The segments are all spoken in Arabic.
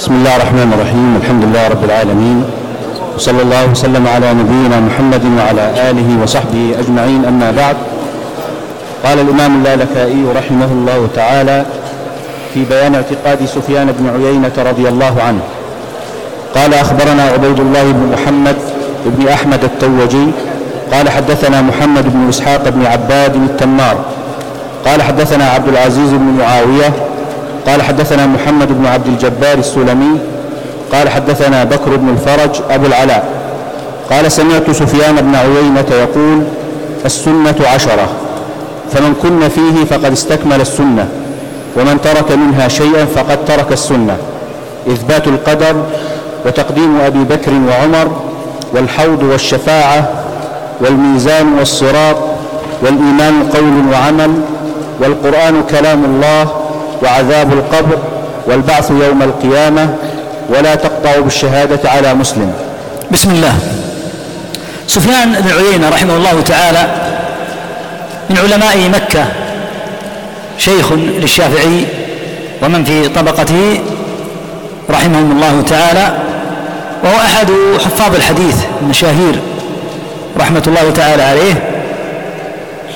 بسم الله الرحمن الرحيم الحمد لله رب العالمين وصلى الله وسلم على نبينا محمد وعلى آله وصحبه أجمعين أما بعد. قال الإمام اللالكائي رحمه الله تعالى في بيان اعتقاد سفيان بن عيينة رضي الله عنه قال أخبرنا عبيد الله بن محمد بن أحمد التوجي قال حدثنا محمد بن إسحاق بن عباد التمار قال حدثنا عبد العزيز بن معاوية قال حدثنا محمد بن عبد الجبار السلمي قال حدثنا بكر بن الفرج أبو العلاء. قال سمعت سفيان بن عيينة يقول السنة عشرة فمن كن فيه فقد استكمل السنة ومن ترك منها شيئا فقد ترك السنة. إثبات القدر وتقديم أبي بكر وعمر والحوض والشفاعة والميزان والصراط والإيمان قول وعمل والقرآن كلام الله وعذاب القبر والبعث يوم القيامة ولا تقطع بالشهادة على مسلم. بسم الله. سفيان بن عيينة رحمه الله تعالى من علماء مكة شيخ للشافعي ومن في طبقته رحمهم الله تعالى وهو أحد حفاظ الحديث المشاهير رحمة الله تعالى عليه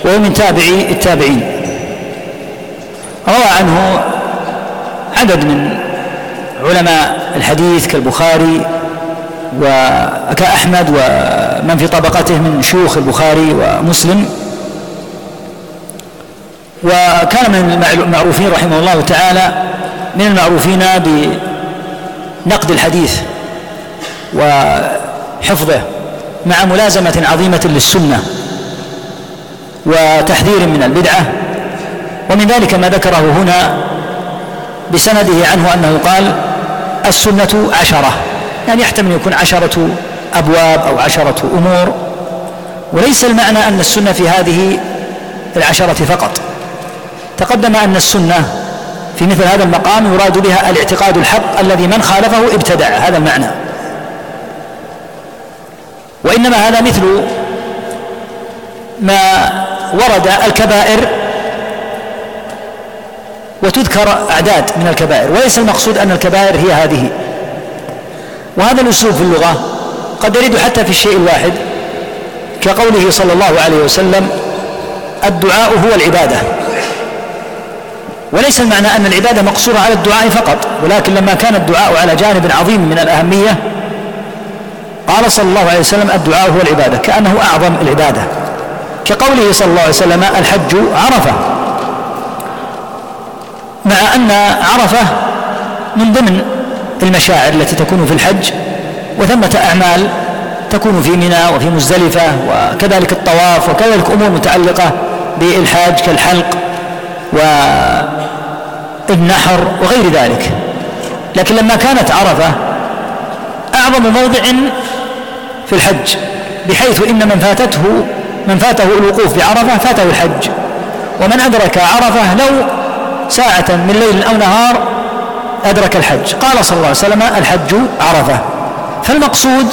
وهو من تابعي التابعين. روى عنه عدد من علماء الحديث كالبخاري وكأحمد ومن في طبقته من شيوخ البخاري ومسلم. وكان من المعروفين رحمه الله تعالى من المعروفين بنقد الحديث وحفظه مع ملازمة عظيمة للسنة وتحذير من البدعة ومن ذلك ما ذكره هنا بسنده عنه أنه قال السنة عشرة يعني يحتمل يكون عشرة أبواب أو عشرة أمور وليس المعنى أن السنة في هذه العشرة فقط. تقدم أن السنة في مثل هذا المقام يراد بها الاعتقاد الحق الذي من خالفه ابتدع هذا المعنى. وإنما هذا مثل ما ورد الكبائر وتذكر أعداد من الكبائر. وليس المقصود أن الكبائر هي هذه. وهذا الأسلوب في اللغة قد يرد حتى في الشيء الواحد كقوله صلى الله عليه وسلم الدعاء هو العبادة. وليس المعنى أن العبادة مقصورة على الدعاء فقط ولكن لما كان الدعاء على جانب عظيم من الأهمية قال صلى الله عليه وسلم الدعاء هو العبادة كأنه أعظم العبادة. كقوله صلى الله عليه وسلم الحج عرفة. مع أن عرفة من ضمن المشاعر التي تكون في الحج وثمة أعمال تكون في منى وفي مزدلفة وكذلك الطواف وكذلك أمور متعلقة بالحاج كالحلق والنحر وغير ذلك. لكن لما كانت عرفة أعظم موضع في الحج بحيث إن من فاتته من فاته الوقوف بعرفة فاته الحج. ومن أدرك عرفة لو ساعة من ليل أو نهار أدرك الحج. قال صلى الله عليه وسلم الحج عرفة. فالمقصود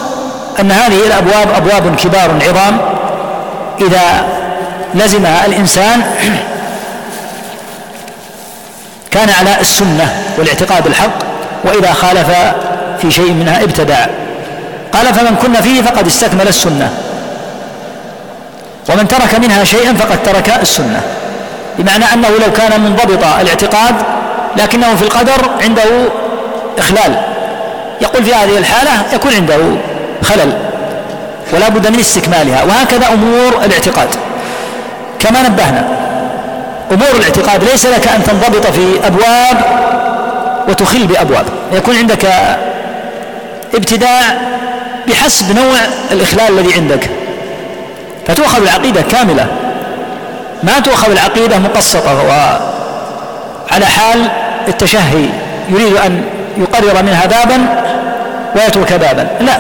أن هذه الأبواب أبواب كبار عظام. إذا لزمها الإنسان كان على السنة والاعتقاد الحق وإذا خالف في شيء منها ابتدع. قال فمن كن فيه فقد استكمل السنة. ومن ترك منها شيئا فقد ترك السنة. بمعنى أنه لو كان منضبط الاعتقاد لكنه في القدر عنده إخلال. يقول في هذه الحالة يكون عنده خلل ولا بد من استكمالها وهكذا أمور الاعتقاد. كما نبهنا أمور الاعتقاد ليس لك أن تنضبط في أبواب وتخل بأبواب. يكون عندك ابتداع بحسب نوع الإخلال الذي عندك. فتؤخذ العقيدة كاملة. ما تؤخذ العقيدة مقسطة وعلى حال التشهي يريد أن يقرر منها بابا ويترك بابا. لا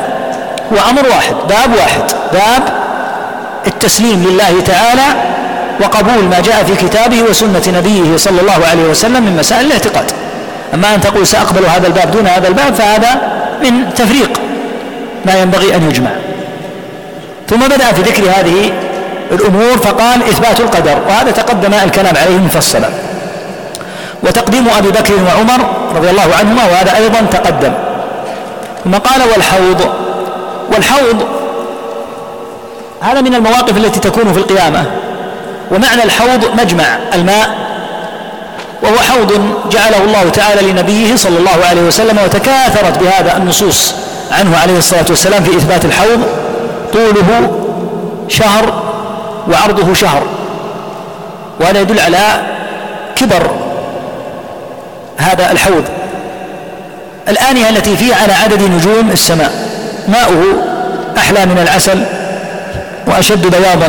هو أمر واحد باب واحد باب التسليم لله تعالى وقبول ما جاء في كتابه وسنة نبيه صلى الله عليه وسلم من مسائل الاعتقاد. أما أن تقول سأقبل هذا الباب دون هذا الباب فهذا من تفريق ما ينبغي أن يجمع. ثم بدأ في ذكر هذه الأمور فقال إثبات القدر وهذا تقدم الكلام عليه مفصلا وتقديم أبي بكر وعمر رضي الله عنهما وهذا أيضا تقدم. ثم قال والحوض والحوض هذا من المواقف التي تكون في القيامة. ومعنى الحوض مجمع الماء وهو حوض جعله الله تعالى لنبيه صلى الله عليه وسلم وتكاثرت بهذا النصوص عنه عليه الصلاة والسلام في إثبات الحوض طوله شهر وعرضه شهر. وهذا يدل على كبر هذا الحوض. الآنية التي فيه على عدد نجوم السماء. ماؤه أحلى من العسل وأشد بياضا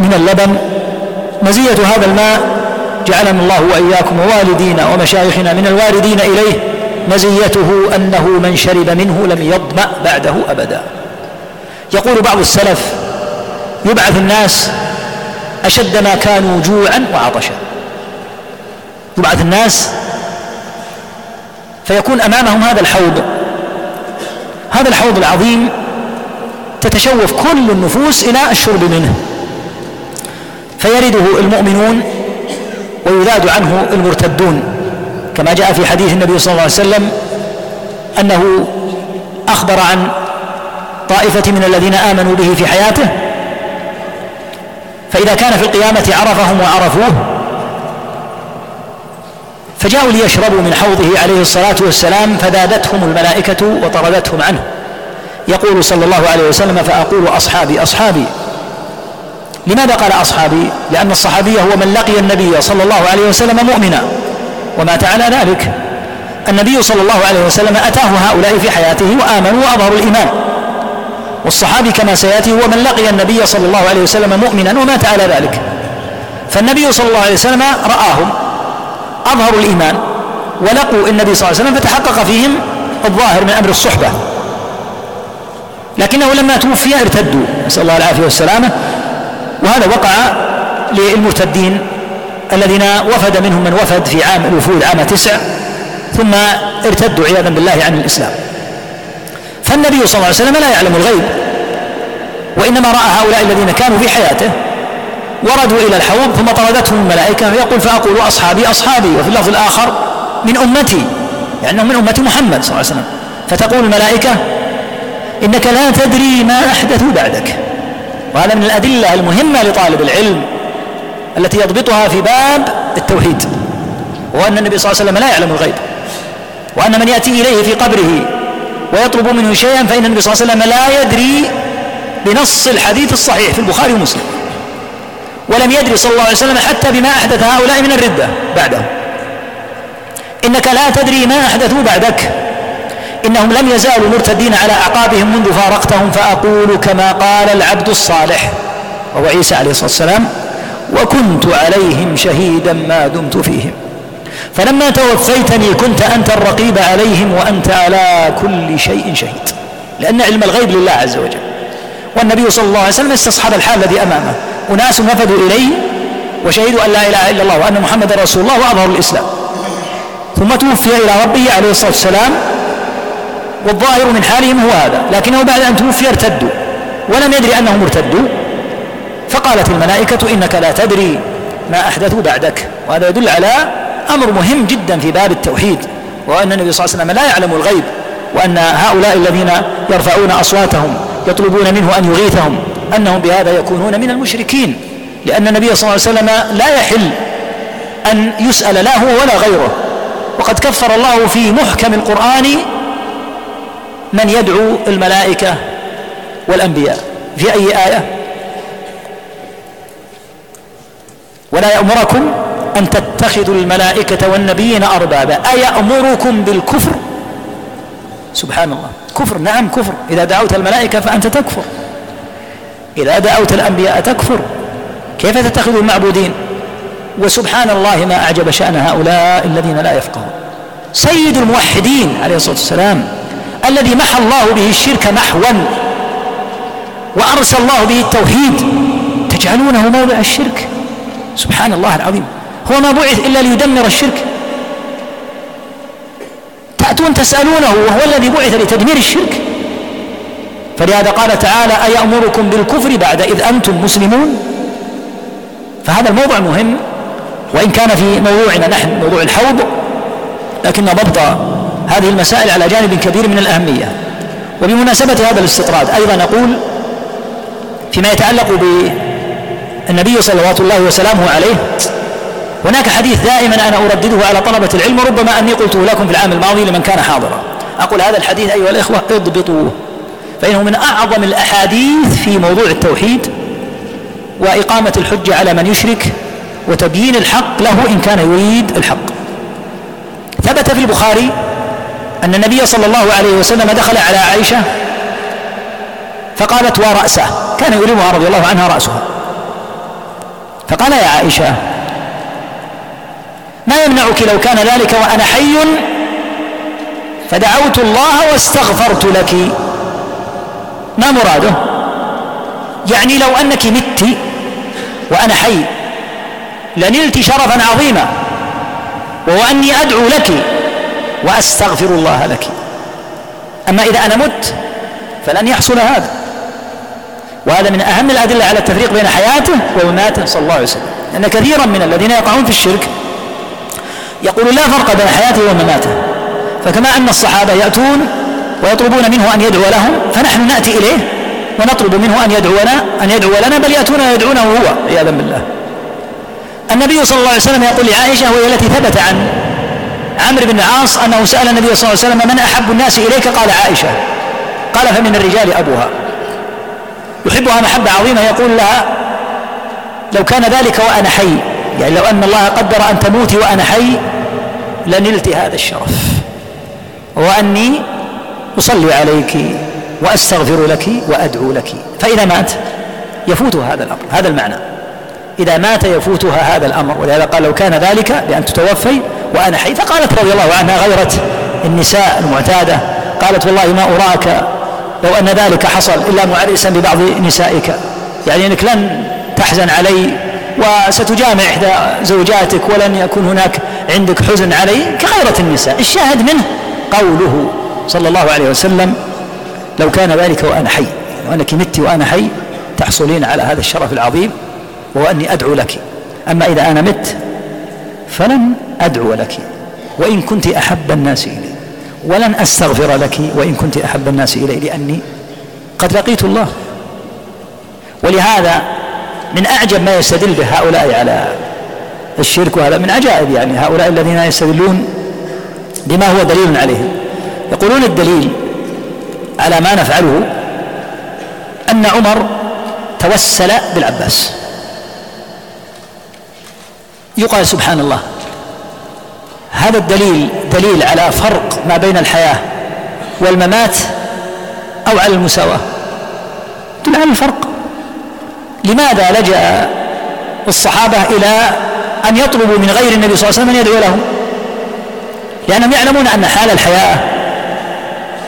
من اللبن. مزية هذا الماء جعلنا الله وإياكم ووالدينا ومشايخنا من الواردين إليه. مزيته أنه من شرب منه لم يظمأ بعده أبدا. يقول بعض السلف يبعث الناس أشد ما كانوا جوعا وعطشا. يبعث الناس فيكون أمامهم هذا الحوض. هذا الحوض العظيم تتشوف كل النفوس إلى الشرب منه. فيرده المؤمنون ويذاد عنه المرتدون. كما جاء في حديث النبي صلى الله عليه وسلم أنه أخبر عن طائفة من الذين آمنوا به في حياته فإذا كان في القيامة عرفهم وعرفوه فجاءوا ليشربوا من حوضه عليه الصلاة والسلام فذادتهم الملائكة وطردتهم عنه. يقول صلى الله عليه وسلم فأقول أصحابي أصحابي لماذا قال أصحابي؟ لأن الصحابي هو من لقي النبي صلى الله عليه وسلم مؤمنا. ومات على ذلك. النبي صلى الله عليه وسلم أتاه هؤلاء في حياته وآمنوا وأظهروا الإيمان. والصحابي كما سيأتي هو من لقي النبي صلى الله عليه وسلم مؤمنا ومات على ذلك. فالنبي صلى الله عليه وسلم رآهم أظهروا الإيمان ولقوا النبي صلى الله عليه وسلم فتحقق فيهم الظاهر من أمر الصحبة. لكنه لما توفي ارتدوا. نسأل الله العافية والسلامة. وهذا وقع للمرتدين الذين وفد منهم من وفد في عام الوفود عام تسع ثم ارتدوا عياذا بالله عن الإسلام. فالنبي صلى الله عليه وسلم لا يعلم الغيب وإنما رأى هؤلاء الذين كانوا في حياته وردوا إلى الحوض ثم طردتهم الملائكة فيقول فأقول أصحابي أصحابي وفي اللفظ الآخر من أمتي يعني من أمة محمد صلى الله عليه وسلم. فتقول الملائكة إنك لا تدري ما أحدثوا بعدك. وهذا من الأدلة المهمة لطالب العلم التي يضبطها في باب التوحيد وأن النبي صلى الله عليه وسلم لا يعلم الغيب وأن من يأتي إليه في قبره ويطلب منه شيئا فإن النبي صلى الله عليه وسلم لا يدري بنص الحديث الصحيح في البخاري ومسلم. ولم يدري صلى الله عليه وسلم حتى بما أحدث هؤلاء من الردة بعده. إنك لا تدري ما أحدثوا بعدك. إنهم لم يزالوا مرتدين على أعقابهم منذ فارقتهم فأقول كما قال العبد الصالح. وهو عيسى عليه الصلاة والسلام وكنت عليهم شهيدا ما دمت فيهم. فلما توفيتني كنت أنت الرقيب عليهم وأنت على كل شيء شهيد. لأن علم الغيب لله عز وجل. والنبي صلى الله عليه وسلم استصحب الحال الذي أمامه. أناس وفدوا إليه وشهدوا أن لا إله إلا الله وأن محمد رسول الله وأظهروا الإسلام. ثم توفي إلى ربه عليه الصلاة والسلام والظاهر من حالهم هو هذا. لكنه بعد أن توفي ارتدوا. ولم يدري أنهم ارتدوا. فقالت الملائكة إنك لا تدري ما أحدثوا بعدك. وهذا يدل على أمر مهم جدا في باب التوحيد وأن النبي صلى الله عليه وسلم لا يعلم الغيب وأن هؤلاء الذين يرفعون أصواتهم يطلبون منه أن يغيثهم أنهم بهذا يكونون من المشركين لأن النبي صلى الله عليه وسلم لا يحل أن يسأل لا هو ولا غيره. وقد كفر الله في محكم القرآن من يدعو الملائكة والأنبياء. في أي آية؟ ولا يأمركم أن تتخذوا الملائكة والنبيين أربابا. أيأمركم بالكفر؟ سبحان الله كفر نعم كفر. إذا دعوت الملائكة فأنت تكفر. إذا دعوت الأنبياء تكفر. كيف تتخذ المعبودين؟ وسبحان الله ما أعجب شأن هؤلاء الذين لا يفقهون. سيد الموحدين عليه الصلاة والسلام الذي محى الله به الشرك محوا وأرسل الله به التوحيد. تجعلونه موضع الشرك؟ سبحان الله العظيم. هو ما بعث إلا ليدمر الشرك. تأتون تسألونه وهو الذي بعث لتدمير الشرك. فلهذا قال تعالى أيأمركم بالكفر بعد إذ أنتم مسلمون؟ فهذا الموضوع مهم وإن كان في موضوعنا نحن موضوع الحوض لكن ضبط هذه المسائل على جانب كبير من الأهمية. وبمناسبة هذا الاستطراد أيضا نقول فيما يتعلق بالنبي صلوات الله وسلامه عليه هناك حديث دائما أنا أردده على طلبة العلم وربما أني قلته لكم في العام الماضي لمن كان حاضرا. أقول هذا الحديث أيها الإخوة اضبطوه فإنه من أعظم الأحاديث في موضوع التوحيد وإقامة الحجة على من يشرك وتبيين الحق له إن كان يريد الحق. ثبت في البخاري أن النبي صلى الله عليه وسلم دخل على عائشة فقالت ورأسه. كان يؤلمها رضي الله عنها رأسها. فقال يا عائشة ما يمنعك لو كان ذلك وأنا حي؟ فدعوت الله واستغفرت لك. ما مراده؟ يعني لو أنك مت وأنا حي لنلت شرفا عظيما وهو أني أدعو لك وأستغفر الله لك. أما إذا أنا مت فلن يحصل هذا. وهذا من أهم الأدلة على التفريق بين حياته ومماته صلى الله عليه وسلم. لأن كثيرا من الذين يقعون في الشرك يقول لا فرق بين حياته ومماته. فكما أن الصحابة يأتون ويطلبون منه أن يدعو لهم فنحن نأتي إليه ونطلب منه أن يدعونا أن يدعو لنا بل يأتون ويدعونه هو عياذا بالله. النبي صلى الله عليه وسلم يقول لعائشة وهي التي ثبت عن عمرو بن العاص أنه سأل النبي صلى الله عليه وسلم من أحب الناس إليك؟ قال عائشة. قال فمن الرجال أبوها. يحبها محبة عظيمة يقول لها لو كان ذلك وأنا حي يعني لو أن الله قدر أن تموتي وأنا حي لنلت هذا الشرف. وأني أصلي عليك وأستغفر لك وأدعو لك. فإذا مات يفوتها هذا الأمر هذا المعنى. إذا مات يفوتها هذا الأمر. ولهذا قال لو كان ذلك بأن تتوفي وأنا حي. فقالت رضي الله عنها غيرة النساء المعتادة قالت والله ما أراك لو أن ذلك حصل إلا معرسا ببعض نسائك. يعني أنك لن تحزن علي وستجامع إحدى زوجاتك ولن يكون هناك عندك حزن علي كغيرة النساء. الشاهد منه قوله صلى الله عليه وسلم لو كان ذلك وأنا حي لو أنك مت وأنا حي تحصلين على هذا الشرف العظيم وأني أدعو لك. أما إذا أنا مت فلن أدعو لك. وإن كنت أحب الناس إلي ولن أستغفر لك. وإن كنت أحب الناس إلي لأني قد لقيت الله. ولهذا من أعجب ما يستدل به هؤلاء على الشرك وهذا من عجائب يعني هؤلاء الذين يستدلون بما هو دليل عليهم. يقولون الدليل على ما نفعله أن عمر توسل بالعباس. يقال سبحان الله هذا الدليل دليل على فرق ما بين الحياة والممات أو على المساواة. دل على الفرق. لماذا لجأ الصحابة إلى أن يطلبوا من غير النبي صلى الله عليه وسلم أن يدعو لهم؟ لأنهم يعلمون أن حال الحياة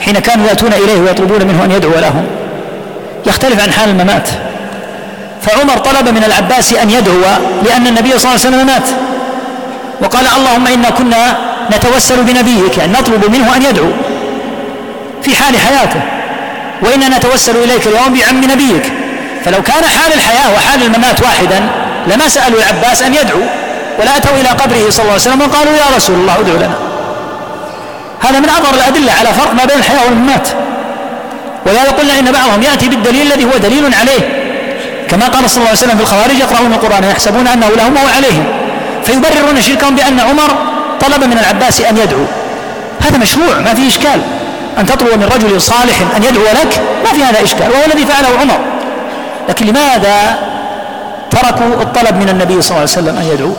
حين كانوا يأتون إليه ويطلبون منه أن يدعو لهم يختلف عن حال الممات. فعمر طلب من العباس أن يدعو لأن النبي صلى الله عليه وسلم مات. وقال اللهم إنا كنا نتوسل بنبيك يعني نطلب منه أن يدعو في حال حياته. وإنا نتوسل إليك اليوم بعم نبيك. فلو كان حال الحياة وحال الممات واحدا لما سألوا العباس أن يدعو ولا أتوا إلى قبره صلى الله عليه وسلم وقالوا يا رسول الله ادعو لنا. هذا من أظهر الأدلة على فرق ما بين الحياة والممات. ولهذا قلنا إن بعضهم يأتي بالدليل الذي هو دليل عليه. كما قال صلى الله عليه وسلم في الخوارج يقرؤون القرآن يحسبون أنه لهم وهو عليهم. فيبررون شركهم بأن عمر طلب من العباس أن يدعو. هذا مشروع ما فيه إشكال. أن تطلب من رجل صالح أن يدعو لك ما في هذا إشكال. وهو الذي فعله عمر. لكن لماذا تركوا الطلب من النبي صلى الله عليه وسلم أن يدعو؟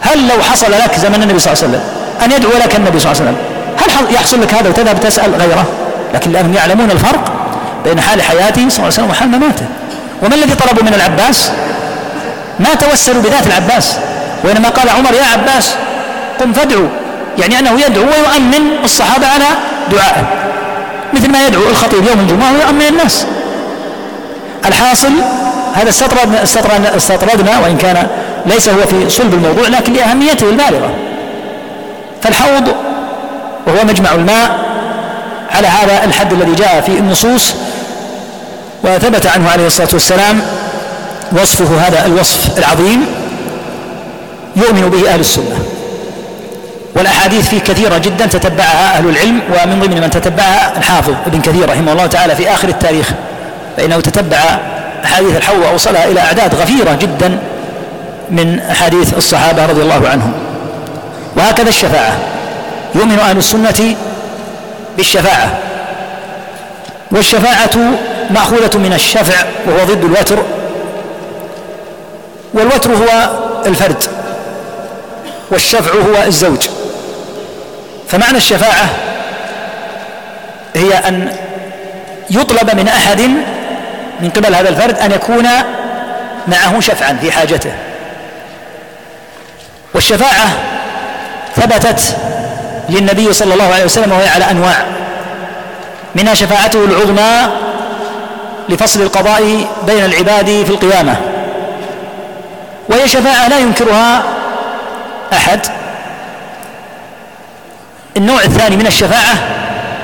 هل لو حصل لك زمن النبي صلى الله عليه وسلم أن يدعو لك النبي صلى الله عليه وسلم هل يحصل لك هذا وتذهب تسأل غيره؟ لكن لأنهم يعلمون الفرق بين حال حياته صلى الله عليه وسلم وحال مماته. وما الذي طلبوا من العباس؟ ما توسلوا بذات العباس وإنما قال عمر يا عباس قم فادعو. يعني أنه يدعو ويؤمن الصحابة على دعائه مثل ما يدعو الخطيب يوم الجمعة ويؤمن الناس. الحاصل هذا استطردنا, استطردنا, استطردنا وإن كان ليس هو في صلب الموضوع لكن لأهميته البالغة. فالحوض وهو مجمع الماء على هذا الحد الذي جاء في النصوص وثبت عنه عليه الصلاة والسلام وصفه هذا الوصف العظيم يؤمن به أهل السنة. والأحاديث فيه كثيرة جدا تتبعها أهل العلم ومن ضمن من تتبعها الحافظ ابن كثير رحمه الله تعالى في آخر التاريخ. فإنه تتبع أحاديث الحوض وأوصلها إلى أعداد غفيرة جدا من أحاديث الصحابة رضي الله عنهم. وهكذا الشفاعة. يؤمن أهل السنة بالشفاعة. والشفاعة مأخوذة من الشفع وهو ضد الوتر. والوتر هو الفرد. والشفع هو الزوج. فمعنى الشفاعة هي أن يطلب من أحد من قبل هذا الفرد أن يكون معه شفعا في حاجته. والشفاعة ثبتت للنبي صلى الله عليه وسلم وهي على أنواع. منها شفاعته العظمى لفصل القضاء بين العباد في القيامة. وهي شفاعة لا ينكرها أحد. النوع الثاني من الشفاعة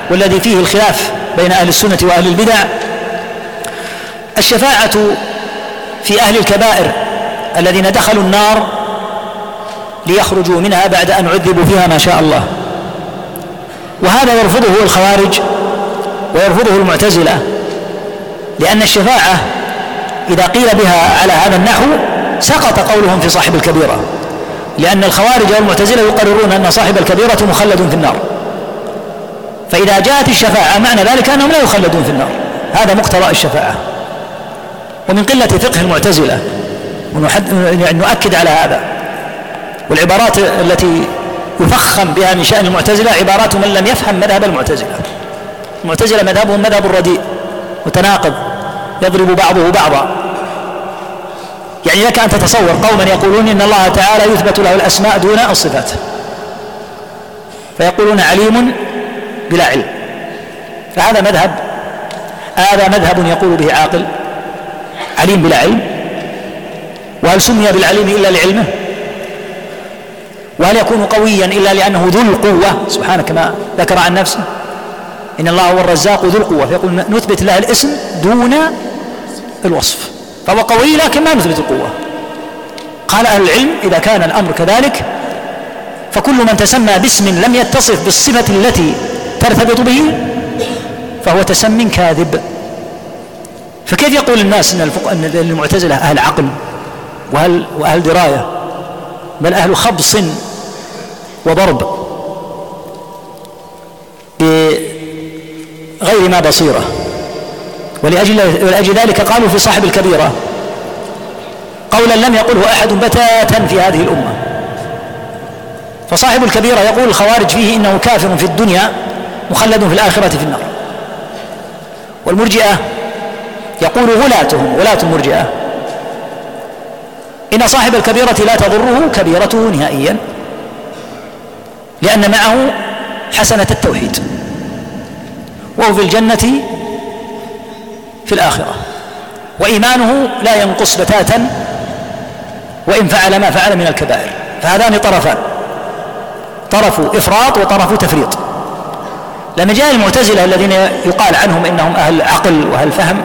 والذي فيه الخلاف بين أهل السنة وأهل البدع الشفاعة في أهل الكبائر الذين دخلوا النار ليخرجوا منها بعد أن عذبوا فيها ما شاء الله. وهذا يرفضه الخوارج ويرفضه المعتزلة لأن الشفاعة إذا قيل بها على هذا النحو سقط قولهم في صاحب الكبيرة لأن الخوارج والمعتزلة يقررون أن صاحب الكبيرة مخلد في النار. فإذا جاءت الشفاعة معنى ذلك أنهم لا يخلدون في النار. هذا مقتضى الشفاعة. ومن قلة فقه المعتزلة. يعني نؤكد على هذا. والعبارات التي يفخم بها من شأن المعتزلة عبارات من لم يفهم مذهب المعتزلة. المعتزلة مذهبهم مذهب رديء متناقض يضرب بعضه بعضا. يعني لك أن تتصور قوما يقولون إن الله تعالى يثبت له الأسماء دون الصفات. فيقولون عليم بلا علم. فهذا مذهب هذا مذهب يقول به عاقل. عليم بلا علم وهل سمي بالعليم إلا لعلمه؟ وهل يكون قويا إلا لأنه ذو القوة؟ سبحانه كما ذكر عن نفسه. إن الله هو الرزاق ذو القوة. فيقول نثبت له الاسم دون الوصف. فهو قوي لكن ما نثبت القوة. قال أهل العلم إذا كان الأمر كذلك فكل من تسمى باسم لم يتصف بالصفة التي ترتبط به فهو تسم كاذب. فكيف يقول الناس إن إن المعتزلة أهل عقل؟ واهل وأهل دراية؟ بل أهل خبص وضرب بغير ما بصيرة. ولأجل, ولأجل ذلك قالوا في صاحب الكبيرة قولا لم يقله أحد بتاتا في هذه الأمة. فصاحب الكبيرة يقول الخوارج فيه إنه كافر في الدنيا مخلد في الآخرة في النار. والمرجئة يقول غلاتهم غلاة المرجئة إن صاحب الكبيرة لا تضره كبيرته نهائيا لأن معه حسنة التوحيد وهو في الجنة في الآخرة. وإيمانه لا ينقص بتاتا وإن فعل ما فعل من الكبائر. فهذان طرفان. طرف إفراط وطرف تفريط. لما جاء المعتزلة الذين يقال عنهم إنهم أهل عقل وأهل فهم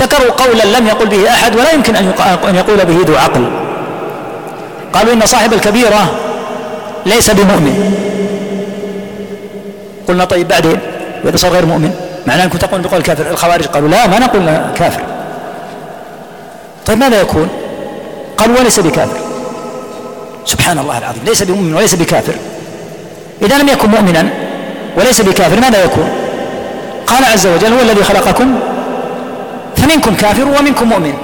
ذكروا قولا لم يقل به أحد ولا يمكن أن يقول به ذو عقل. قالوا إن صاحب الكبيرة ليس بمؤمن. قلنا طيب بعدين وإذا صار غير مؤمن معناه أنكم تقولون بقول كافر. الخوارج قالوا لا ما نقول كافر. طيب ماذا يكون؟ قالوا وليس بكافر. سبحان الله العظيم ليس بمؤمن وليس بكافر. إذا لم يكن مؤمنا وليس بكافر ماذا يكون؟ قال عز وجل هو الذي خلقكم فمنكم كافر ومنكم مؤمن.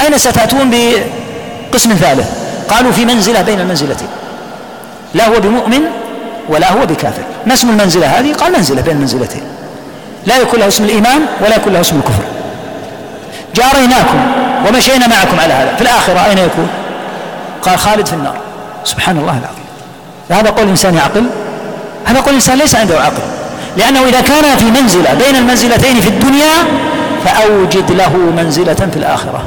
أين ستأتون بقسم ثالث؟ قالوا في منزلة بين المنزلتين. لا هو بمؤمن ولا هو بكافر. ما اسم المنزلة هذه؟ قال منزلة بين المنزلتين. لا يكون له اسم الإيمان ولا يكون له اسم الكفر. جاريناكم ومشينا معكم على هذا. في الآخرة أين يكون؟ قال خالد في النار. سبحان الله العظيم. هذا قول إنسان يعقل هذا قول إنسان ليس عنده عقل. لأنه إذا كان في منزلة بين المنزلتين في الدنيا فأوجد له منزلة في الآخرة.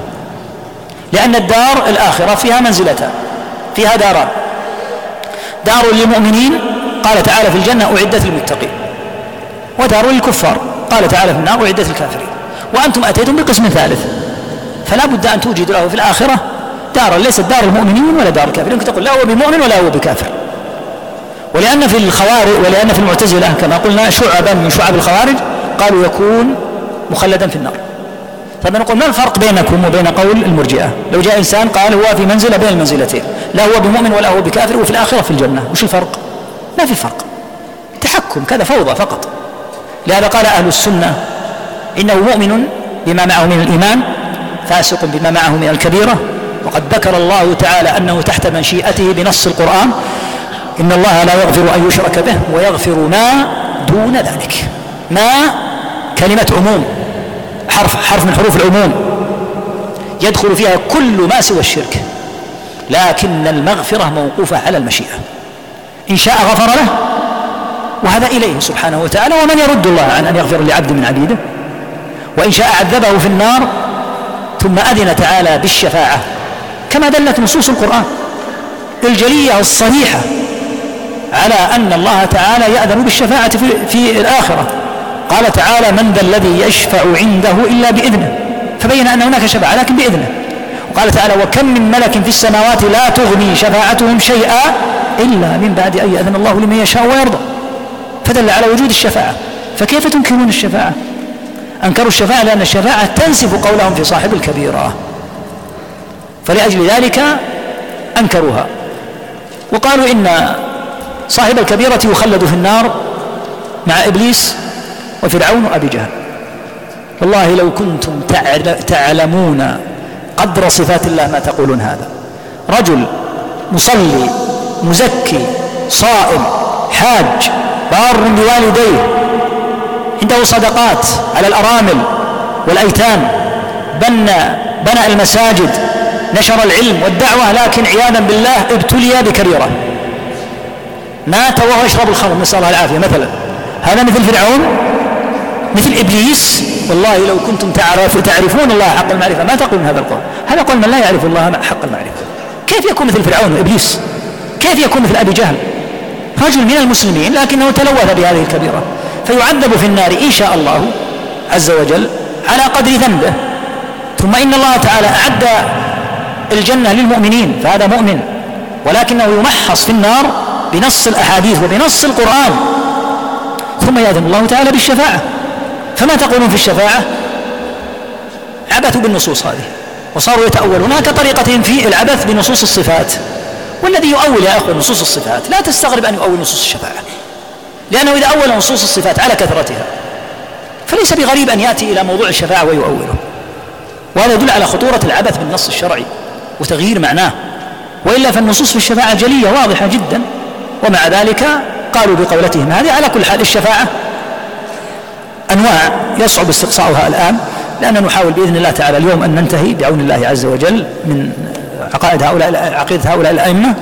لأن الدار الآخرة فيها منزلتان فيها داران. دار للمؤمنين قال تعالى في الجنة أعدت للمتقين. ودار للكفار قال تعالى في النار أعدت للكافرين. وأنتم أتيتم بقسم ثالث. فلا بد أن توجد له في الآخرة دارا ليست دار المؤمنين ولا دار الكافرين. يمكن تقول لا هو بمؤمن ولا هو بكافر. ولأن في الخوارج ولأن في المعتزلة كما قلنا شعبا من شعب الخوارج قالوا يكون مخلدا في النار. فنقول ما الفرق بينكم وبين قول المرجئة؟ لو جاء إنسان قال هو في منزلة بين المنزلتين لا هو بمؤمن ولا هو بكافر وفي الآخرة في الجنة وش الفرق؟ ما في فرق. تحكم كذا فوضى فقط. لهذا قال أهل السنة إنه مؤمن بما معه من الإيمان فاسق بما معه من الكبيرة وقد ذكر الله تعالى أنه تحت مشيئته بنص القرآن إن الله لا يغفر أن يشرك به ويغفر ما دون ذلك. ما كلمة عموم. حرف حرف من حروف العموم. يدخل فيها كل ما سوى الشرك. لكن المغفرة موقوفة على المشيئة. إن شاء غفر له وهذا إليه سبحانه وتعالى. ومن يرد الله عن أن يغفر لعبد من عبيده؟ وإن شاء عذبه في النار ثم أذن تعالى بالشفاعة. كما دلت نصوص القرآن. الجلية الصريحة على أن الله تعالى يأذن بالشفاعة في, في الآخرة. قال تعالى من ذا الذي يشفع عنده إلا بإذنه فبين أن هناك شفاعة لكن بإذنه. وقال تعالى وكم من ملك في السماوات لا تغني شفاعتهم شيئا إلا من بعد أن يأذن الله لمن يشاء ويرضى. فدل على وجود الشفاعة. فكيف تنكرون الشفاعة؟ أنكروا الشفاعة لأن الشفاعة تنسف قولهم في صاحب الكبيرة. فلأجل ذلك أنكروها. وقالوا إن صاحب الكبيرة يخلد في النار مع إبليس وفرعون وأبي جهل. والله لو كنتم تعلمون قدر صفات الله ما تقولون هذا. رجل مصلي مزكي صائم حاج بار بوالديه عنده صدقات على الأرامل والأيتام بنى بنى المساجد نشر العلم والدعوة لكن عياذا بالله ابتلي بكبيرة مات وهو يشرب الخمر نسأل الله العافية. مثلا هذا مثل فرعون؟ مثل إبليس. والله لو كنتم تعرف تعرفون الله حق المعرفة ما تقولون هذا القول؟ هذا قول من لا يعرف الله حق المعرفة. كيف يكون مثل فرعون وإبليس؟ كيف يكون مثل أبي جهل؟ رجل من المسلمين لكنه تلوث بهذه الكبيرة. فيعذب في النار إن شاء الله عز وجل على قدر ذنبه. ثم إن الله تعالى أعد الجنة للمؤمنين فهذا مؤمن. ولكنه يمحص في النار بنص الأحاديث وبنص القرآن. ثم يأذن الله تعالى بالشفاعة. فما تقولون في الشفاعة؟ عبثوا بالنصوص هذه. وصاروا يتأولون. هناك طريقتهم في العبث بنصوص الصفات. والذي يؤول يا أخوة نصوص الصفات لا تستغرب أن يؤول نصوص الشفاعة. لأنه إذا أول نصوص الصفات على كثرتها فليس بغريب أن يأتي إلى موضوع الشفاعة ويؤوله. وهذا يدل على خطورة العبث بالنص الشرعي وتغيير معناه. وإلا فالنصوص في الشفاعة جلية واضحة جدا. ومع ذلك قالوا بقولتهم هذه على كل حال الشفاعة أنواع يصعب استقصاؤها الآن لأننا نحاول بإذن الله تعالى اليوم أن ننتهي بعون الله عز وجل من عقائد هؤلاء عقيدة هؤلاء الأئمة.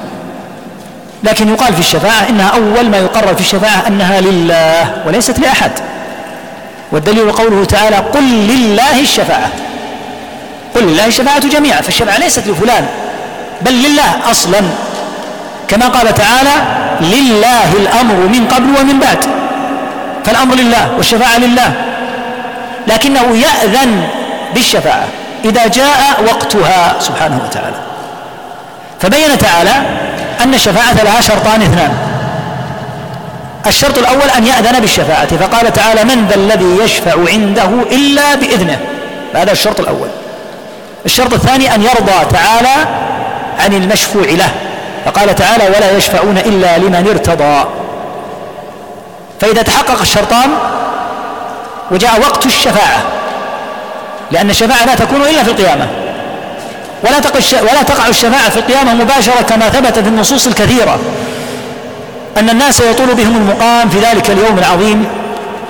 لكن يقال في الشفاعة إنها أول ما يقرر في الشفاعة أنها لله وليست لأحد. والدليل قوله تعالى قل لله الشفاعة. قل لله الشفاعة جميعا فالشفاعة ليست لفلان بل لله أصلا. كما قال تعالى لله الأمر من قبل ومن بعد. فالأمر لله والشفاعة لله. لكنه يأذن بالشفاعة. إذا جاء وقتها سبحانه وتعالى. فبين تعالى أن الشفاعة لها شرطان اثنان. الشرط الأول أن يأذن بالشفاعة. فقال تعالى من ذا الذي يشفع عنده إلا بإذنه؟ هذا الشرط الأول. الشرط الثاني أن يرضى تعالى عن المشفوع له. فقال تعالى ولا يشفعون إلا لمن ارتضى. فإذا تحقق الشرطان وجاء وقت الشفاعة. لأن الشفاعة لا تكون إلا في القيامة. ولا تقع ولا تقع الشفاعة في القيامة مباشرة كما ثبت في النصوص الكثيرة. أن الناس يطول بهم المقام في ذلك اليوم العظيم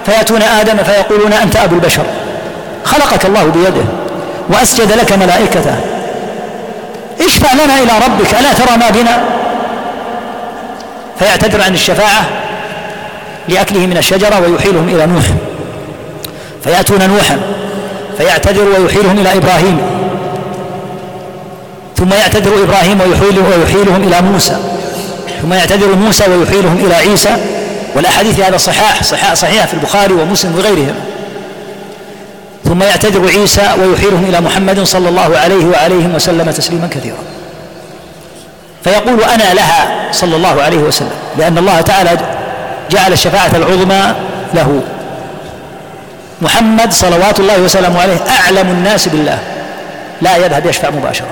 فيأتون آدم فيقولون أنت أبو البشر. خلقك الله بيده وأسجد لك ملائكته. اشفع لنا إلى ربك ألا ترى ما بنا؟ فيعتذر عن الشفاعة لأكله من الشجرة ويحيلهم إلى نوح. فيأتون نوحا فيعتذر ويحيلهم إلى إبراهيم. ثم يعتذر إبراهيم ويحيلهم, ويحيلهم إلى موسى. ثم يعتذر موسى ويحيلهم إلى عيسى. والأحاديث هذا صحاح صحاح صحيحة في البخاري ومسلم وغيرهم. ثم يعتذر عيسى ويحيلهم إلى محمد صلى الله عليه وعليهم وسلم تسليما كثيرا. فيقول أنا لها صلى الله عليه وسلم لأن الله تعالى جعل الشفاعة العظمى له. محمد صلوات الله وسلامه عليه أعلم الناس بالله. لا يذهب يشفع مباشرة.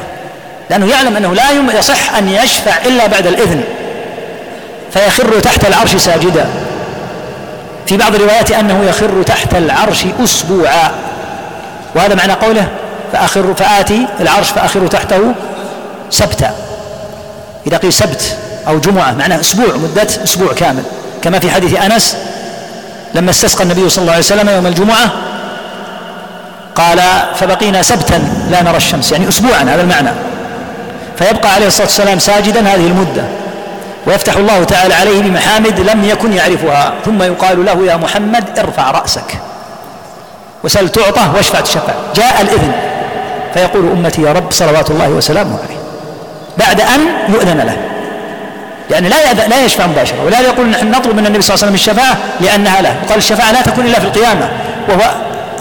لأنه يعلم أنه لا يصح أن يشفع إلا بعد الإذن. فيخر تحت العرش ساجدا. في بعض الروايات أنه يخر تحت العرش أسبوعا. وهذا معنى قوله فأخر فآتي العرش فأخر تحته سبتا. إذا قيل سبت أو جمعة معناه أسبوع مدة أسبوع كامل. كما في حديث أنس لما استسقى النبي صلى الله عليه وسلم يوم الجمعة قال فبقينا سبتا لا نرى الشمس. يعني أسبوعا هذا المعنى. فيبقى عليه الصلاة والسلام ساجدا هذه المدة. ويفتح الله تعالى عليه بمحامد لم يكن يعرفها. ثم يقال له يا محمد ارفع رأسك. وسل تعطى واشفع تشفع. جاء الإذن. فيقول أمتي يا رب صلوات الله وسلامه عليه. بعد أن يؤذن له. يعني لا لا يشفع مباشرة. ولهذا يقول نحن نطلب من النبي صلى الله عليه وسلم الشفاعة لأنها له. وقال الشفاعة لا تكون إلا في القيامة. وهو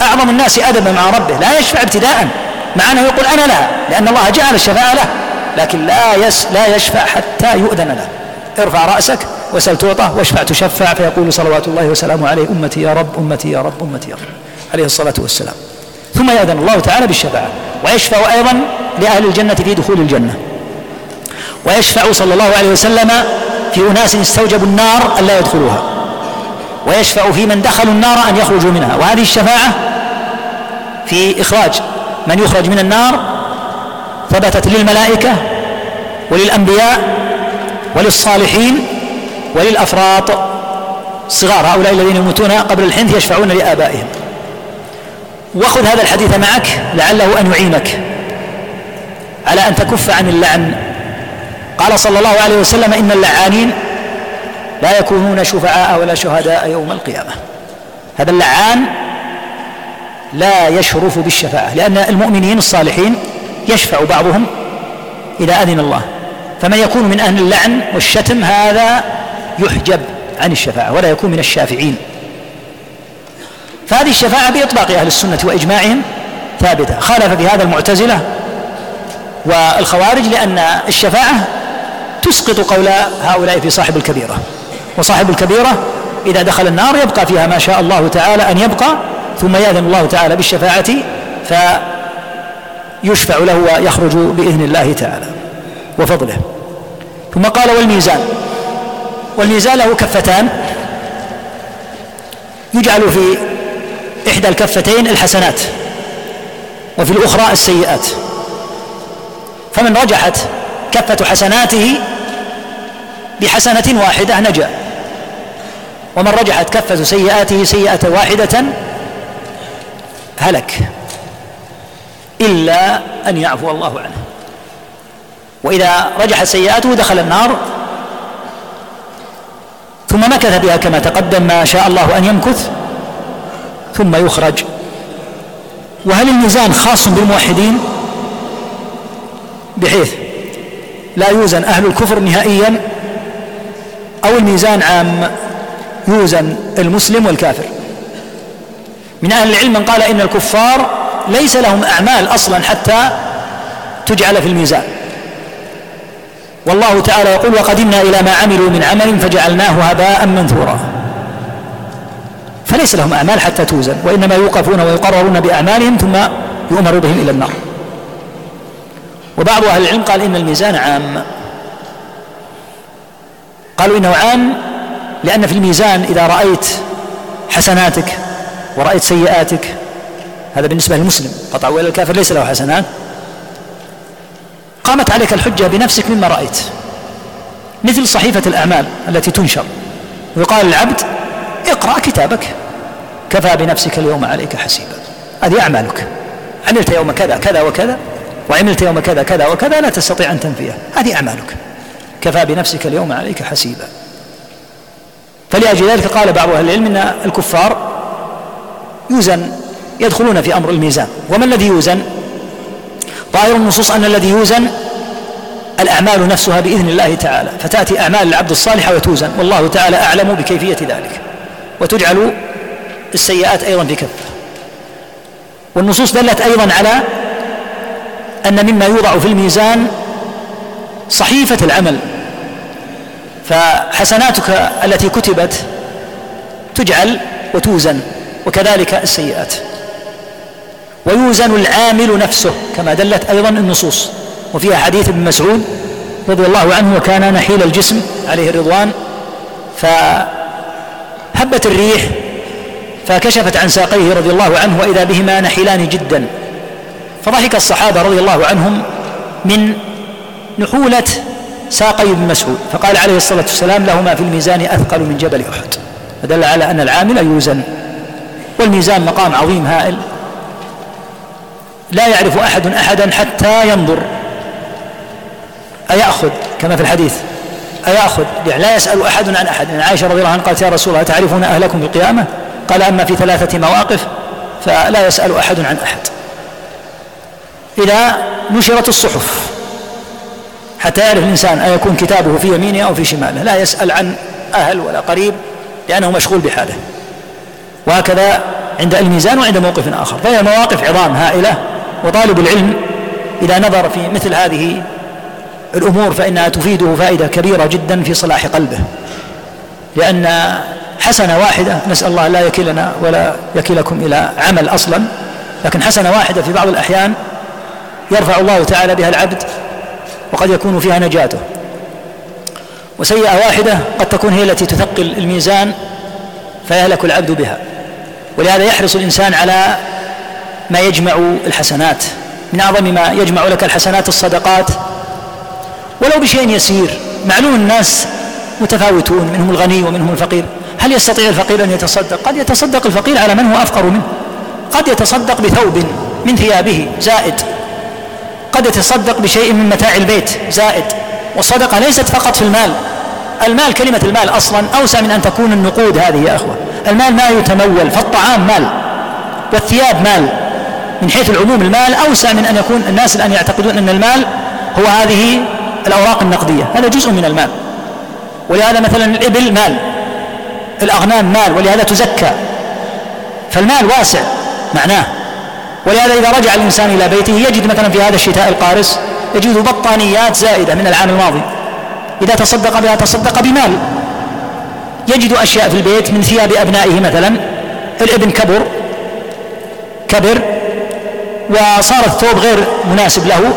أعظم الناس أدبا مع ربه. لا يشفع ابتداء. مع أنه يقول أنا لها لأن الله جعل الشفاعة له. لكن لا يس لا يشفع حتى يؤذن له. ارفع رأسك وسل تعطى واشفع تشفع. فيقول صلوات الله وسلامه عليه أمتي يا رب أمتي يا رب أمتي يا رب. عليه الصلاة والسلام. ثم يأذن الله تعالى بالشفاعة. ويشفع أيضا لأهل الجنة في دخول الجنة. ويشفع صلى الله عليه وسلم في أناس استوجبوا النار أن لا يدخلوها. ويشفع في من دخلوا النار أن يخرجوا منها. وهذه الشفاعة في إخراج من يخرج من النار ثبتت للملائكة وللأنبياء وللصالحين وللأفراط. صغار هؤلاء الذين يموتون قبل الحنث يشفعون لآبائهم. وخذ هذا الحديث معك لعله أن يعينك على أن تكف عن اللعن قال صلى الله عليه وسلم إن اللعانين لا يكونون شفعاء ولا شهداء يوم القيامة. هذا اللعان لا يشرف بالشفاعة لأن المؤمنين الصالحين يشفع بعضهم إذا أذن الله. فمن يكون من أهل اللعن والشتم هذا يحجب عن الشفاعة ولا يكون من الشافعين. فهذه الشفاعة بإطلاق أهل السنة وإجماعهم ثابتة. خالف في هذا المعتزلة والخوارج لأن الشفاعة تسقط قول هؤلاء في صاحب الكبيرة. وصاحب الكبيرة إذا دخل النار يبقى فيها ما شاء الله تعالى أن يبقى ثم يأذن الله تعالى بالشفاعة فيشفع له ويخرج بإذن الله تعالى وفضله. ثم قال والميزان. والميزان له كفتان. يجعل في إحدى الكفتين الحسنات وفي الأخرى السيئات. فمن رجحت كفة حسناته بحسنة واحدة نجا. ومن رجحت كفة سيئاته سيئة واحدة هلك. إلا أن يعفو الله عنه. وإذا رجحت سيئاته دخل النار. ثم مكث بها كما تقدم ما شاء الله أن يمكث. ثم يخرج. وهل الميزان خاص بالموحدين؟ بحيث لا يوزن أهل الكفر نهائيا أو الميزان عام يوزن المسلم والكافر. من أهل العلم من قال إن الكفار ليس لهم أعمال أصلا حتى تجعل في الميزان. والله تعالى يقول وقدمنا إلى ما عملوا من عمل فجعلناه هباء منثورا. فليس لهم أعمال حتى توزن وإنما يوقفون ويقررون بأعمالهم ثم يؤمر بهم إلى النار. وبعض أهل العلم قال إن الميزان عام. قالوا إنه عام لأن في الميزان إذا رأيت حسناتك ورأيت سيئاتك هذا بالنسبة للمسلم. قطع وإلى الكافر ليس له حسنات. قامت عليك الحجة بنفسك مما رأيت. مثل صحيفة الأعمال التي تنشر. ويقال للعبد اقرأ كتابك. كفى بنفسك اليوم عليك حسيبا. هذه أعمالك. عملت يوم كذا كذا وكذا. وعملت يوم كذا كذا وكذا لا تستطيع أن تنفيها هذه أعمالك. كفى بنفسك اليوم عليك حسيبا. فلأجل ذلك قال بعض أهل العلم أن الكفار يوزن يدخلون في أمر الميزان. وما الذي يوزن؟ ظاهر النصوص أن الذي يوزن الأعمال نفسها بإذن الله تعالى. فتأتي أعمال العبد الصالحة وتوزن. والله تعالى أعلم بكيفية ذلك. وتجعل السيئات أيضا في كفة. والنصوص دلت أيضا على أن مما يوضع في الميزان صحيفة العمل. فحسناتك التي كتبت تجعل وتوزن وكذلك السيئات. ويوزن العامل نفسه كما دلت أيضا النصوص. وفيها حديث ابن مسعود رضي الله عنه وكان نحيل الجسم عليه الرضوان. فهبت الريح فكشفت عن ساقيه رضي الله عنه وإذا بهما نحيلان جدا. فضحك الصحابة رضي الله عنهم من نحولة ساقي ابن مسعود فقال عليه الصلاة والسلام لهما في الميزان أثقل من جبل أحد. فدل على أن العامل يوزن والميزان مقام عظيم هائل. لا يعرف أحد أحدا حتى ينظر. أيأخذ؟ كما في الحديث. أيأخذ؟ يعني لا يسأل أحد عن أحد. يعني عائشة رضي الله عنها قالت يا رسول الله تعرفون أهلكم بالقيامة؟ قال أما في ثلاثة مواقف فلا يسأل أحد عن أحد. إذا نشرت الصحف. حتى يعرف الإنسان أيكون كتابه في يمينه أو في شماله. لا يسأل عن أهل ولا قريب لأنه مشغول بحاله. وهكذا عند الميزان وعند موقف آخر. فهي مواقف عظام هائلة وطالب العلم إذا نظر في مثل هذه الأمور فإنها تفيده فائدة كبيرة جدا في صلاح قلبه. لأن حسنة واحدة نسأل الله لا يكلنا ولا يكلكم إلى عمل أصلا لكن حسنة واحدة في بعض الأحيان يرفع الله تعالى بها العبد وقد يكون فيها نجاته. وسيئة واحدة قد تكون هي التي تثقل الميزان فيهلك العبد بها. ولهذا يحرص الإنسان على ما يجمع الحسنات من أعظم ما يجمع لك الحسنات الصدقات. ولو بشيء يسير معلوم الناس متفاوتون منهم الغني ومنهم الفقير. هل يستطيع الفقير أن يتصدق؟ قد يتصدق الفقير على من هو أفقر منه. قد يتصدق بثوب من ثيابه زائد. قد يتصدق بشيء من متاع البيت زائد والصدقة ليست فقط في المال. المال كلمة المال أصلا أوسع من أن تكون النقود هذه يا أخوة. المال ما يتمول فالطعام مال والثياب مال. من حيث العموم المال أوسع من أن يكون الناس الآن يعتقدون أن المال هو هذه الأوراق النقدية. هذا جزء من المال. ولهذا مثلا الإبل مال الأغنام مال ولهذا تزكى. فالمال واسع معناه. ولهذا إذا رجع الإنسان إلى بيته يجد مثلا في هذا الشتاء القارس يجد بطانيات زائدة من العام الماضي. إذا تصدق بها تصدق بمال. يجد أشياء في البيت من ثياب أبنائه مثلا. الإبن كبر كبر وصار الثوب غير مناسب له.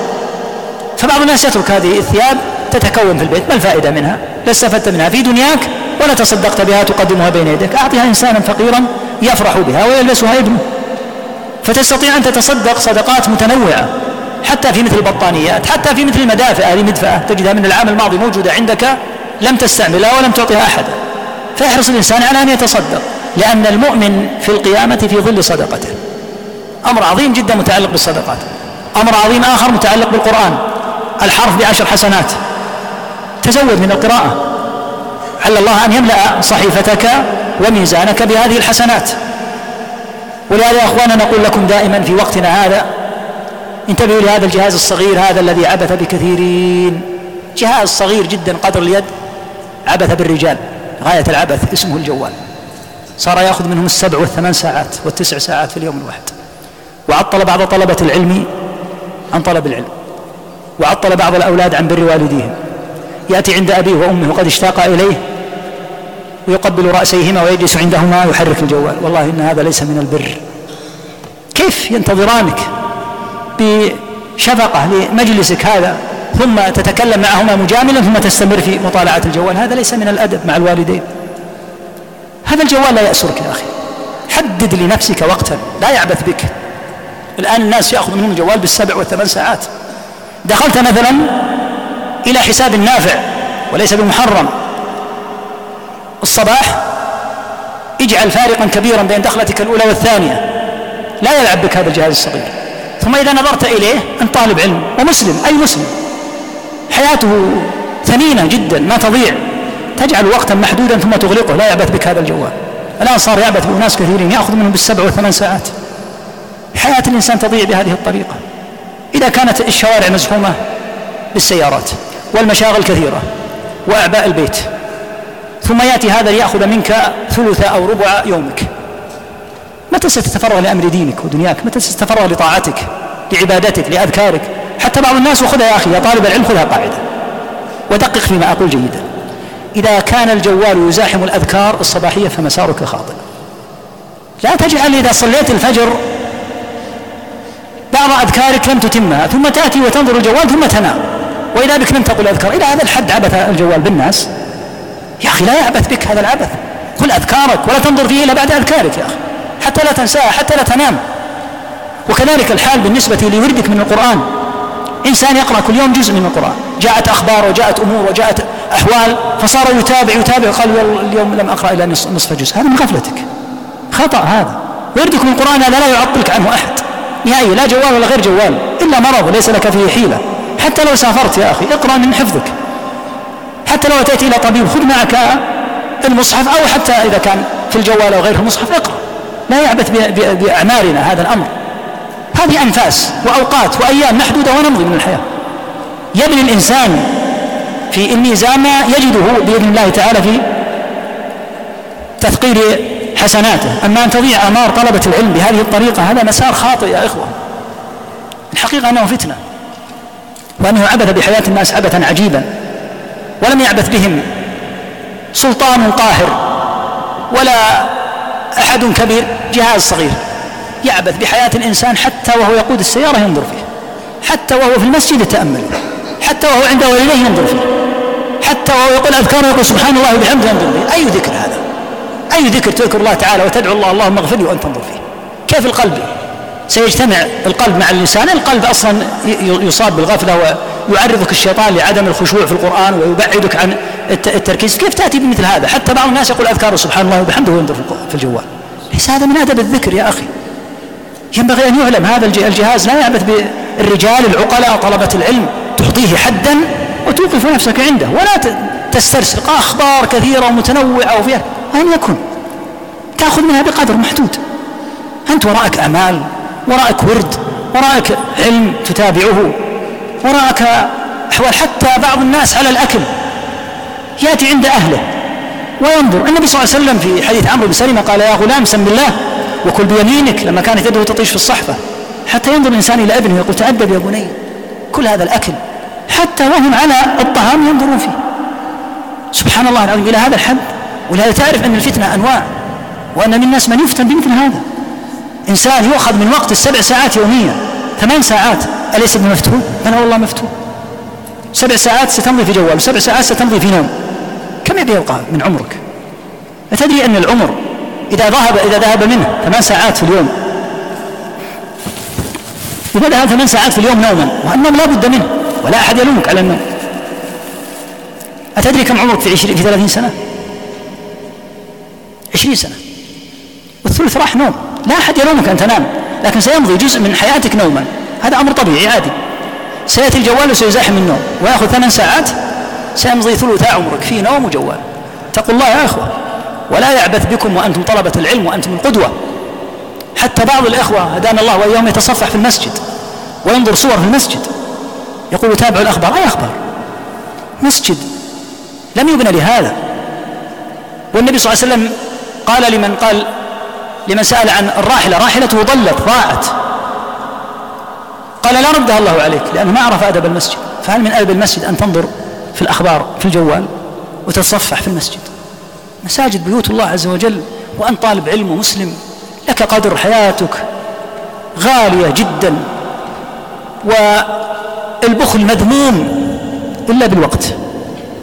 فبعض الناس يترك هذه الثياب تتكون في البيت. ما الفائدة منها؟ لا استفدت منها. في دنياك ولا تصدقت بها تقدمها بين يديك. أعطها إنسانا فقيرا يفرح بها ويلبسها ابنه فتستطيع أن تتصدق صدقات متنوعة حتى في مثل البطانيات حتى في مثل المدافع هذه مدفأة تجدها من العام الماضي موجودة عندك لم تستعملها ولم تعطيها أحدا فيحرص الإنسان على أن يتصدق لأن المؤمن في القيامة في ظل صدقته. أمر عظيم جدا متعلق بالصدقات. أمر عظيم آخر متعلق بالقرآن. الحرف بعشر حسنات. تزود من القراءة. على الله أن يملأ صحيفتك وميزانك بهذه الحسنات. ولهذا يا أخوانا نقول لكم دائما في وقتنا هذا انتبهوا لهذا الجهاز الصغير هذا الذي عبث بكثيرين. جهاز صغير جدا قدر اليد عبث بالرجال. غاية العبث اسمه الجوال. صار يأخذ منهم السبع والثمان ساعات والتسع ساعات في اليوم الواحد. وعطل بعض طلبة العلم عن طلب العلم. وعطل بعض الأولاد عن بر والديهم. يأتي عند أبيه وأمه وقد اشتاق إليه ويقبل رأسيهما ويجلس عندهما ويحرك الجوال. والله إن هذا ليس من البر. كيف ينتظرانك بشفقة لمجلسك هذا ثم تتكلم معهما مجاملا ثم تستمر في مطالعة الجوال؟ هذا ليس من الأدب مع الوالدين. هذا الجوال لا يأسرك يا أخي. حدد لنفسك وقتا لا يعبث بك. الآن الناس يأخذ منهم الجوال بالسبع والثمان ساعات. دخلت مثلا إلى حساب نافع وليس بمحرم. الصباح اجعل فارقا كبيرا بين دخلتك الأولى والثانية. لا يلعب بك هذا الجهاز الصغير. ثم إذا نظرت إليه أنت طالب علم ومسلم أي مسلم. حياته ثمينة جدا ما تضيع. تجعل وقتا محدودا ثم تغلقه لا يعبث بك هذا الجوال. الآن صار يعبث بأناس كثيرين يأخذ منهم بالسبع والثمان ساعات. حياة الإنسان تضيع بهذه الطريقة. إذا كانت الشوارع مزحومة بالسيارات والمشاغل كثيرة وأعباء البيت. ثم يأتي هذا ليأخذ منك ثلث أو ربع يومك. متى ستتفرغ لأمر دينك ودنياك؟ متى ستتفرغ لطاعتك لعبادتك لأذكارك؟ حتى بعض الناس وخذها يا أخي يا طالب العلم خذها قاعدة. ودقق فيما أقول جيدا. إذا كان الجوال يزاحم الأذكار الصباحية فمسارك خاطئ. لا تجعل إذا صليت الفجر بعض أذكارك لم تتمها ثم تأتي وتنظر الجوال ثم تنام. وإذا بك لم تقل أذكار إلى هذا الحد عبث الجوال بالناس. يا أخي لا يعبث بك هذا العبث. قل أذكارك ولا تنظر فيه إلا بعد أذكارك يا أخي. حتى لا تنساها حتى لا تنام. وكذلك الحال بالنسبة لوردك من القرآن. إنسان يقرأ كل يوم جزء من القرآن. جاءت أخبار وجاءت أمور وجاءت أحوال فصار يتابع يتابع قال اليوم لم أقرأ إلا نصف جزء. هذا من غفلتك. خطأ هذا. وردك من القرآن هذا لا يعطلك عنه أحد. نهائي لا جوال ولا غير جوال. إلا مرض ليس لك فيه حيلة. حتى لو سافرت يا أخي اقرأ من حفظك. حتى لو أتيت إلى طبيب خذ معك المصحف أو حتى إذا كان في الجوال أو غيره المصحف اقرأ. لا يعبث بأعمارنا هذا الأمر. هذه أنفاس وأوقات وأيام محدودة ونمضي من الحياة. يبني الإنسان في الميزان ما يجده بإذن الله تعالى في تثقيل حسناته. أما أن تضيع أعمار طلبة العلم بهذه الطريقة هذا مسار خاطئ يا إخوة. الحقيقة أنه فتنة وأنه عبث بحياة الناس عبثا عجيبا. ولم يعبث بهم. سلطان قاهر ولا أحد كبير جهاز صغير. يعبث بحياة الإنسان حتى وهو يقود السيارة ينظر فيه. حتى وهو في المسجد يتأمل. حتى وهو عند والديه ينظر فيه. حتى وهو يقول أذكار ويقول سبحان الله وبحمده ينظر فيه. أي ذكر هذا؟ أي ذكر تذكر الله تعالى وتدعو الله اللهم اغفر لي وأنت تنظر فيه؟ كيف القلب؟ سيجتمع القلب مع اللسان. القلب أصلا يصاب بالغفلة ويعرضك الشيطان لعدم الخشوع في القرآن ويبعدك عن التركيز. كيف تأتي بمثل هذا؟ حتى بعض الناس يقول أذكار سبحان الله وبحمده وينظر في الجوال. ليس هذا من أدب الذكر يا أخي. ينبغي أن يعلم هذا الجهاز لا يعبث بالرجال العقلاء طلبة العلم. تعطيه حدا وتوقف نفسك عنده. ولا تسترسل. أخبار كثيرة ومتنوعة وفيها. أن يكن. تأخذ منها بقدر محدود. أنت وراءك أعمال وراءك ورد وراءك علم تتابعه وراءك أحوال. حتى بعض الناس على الأكل يأتي عند أهله وينظر. النبي صلى الله عليه وسلم في حديث عمرو بن سلمة قال يا غلام سم بالله وكل بيمينك. لما كانت يده تطيش في الصحفة حتى ينظر الإنسان إلى ابنه ويقول تأدب يا بني كل هذا الأكل. حتى وهم على الطعام ينظرون فيه. سبحان الله العظيم. إلى هذا الحد. ولهذا تعرف أن الفتنة أنواع وأن من الناس من يفتن بمثل هذا. إنسان يؤخذ من وقت السبع ساعات يوميا. ثمان ساعات. أليس ابن مفتون؟ بلى والله مفتون سبع ساعات ستمضي في جوال وسبع ساعات ستمضي في نوم. كم يبي يبقى من عمرك؟ أتدري أن العمر إذا ذهب إذا ذهب منه ثمان ساعات في اليوم. إذا ذهب ثمان ساعات في اليوم نوما والنوم لا بد منه ولا أحد يلومك على النوم. أتدري كم عمرك في عشرين في ثلاثين سنة؟ عشرين سنة. والثلث راح نوم. لا أحد يلومك أن تنام لكن سيمضي جزء من حياتك نوما. هذا أمر طبيعي عادي. سيأتي الجوال وسيزاحم النوم ويأخذ ثمان ساعات سيمضي ثلث عمرك في نوم وجوال. اتقوا الله يا أخوة ولا يعبث بكم وأنتم طلبة العلم وأنتم القدوة. حتى بعض الإخوة هدانا الله وإياهم يتصفح في المسجد وينظر صور في المسجد. يقول تابعوا الأخبار أي أخبار؟ مسجد. لم يبنى لهذا. والنبي صلى الله عليه وسلم قال لمن قال لمن سأل عن الراحلة راحلته ضلت ضاعت. قال لا ردها الله عليك لأنه ما عرف أدب المسجد. فهل من أدب المسجد أن تنظر في الأخبار في الجوال وتتصفح في المسجد؟ مساجد بيوت الله عز وجل وأنت طالب علم ومسلم لك قدر حياتك غالية جدا والبخل مذموم إلا بالوقت.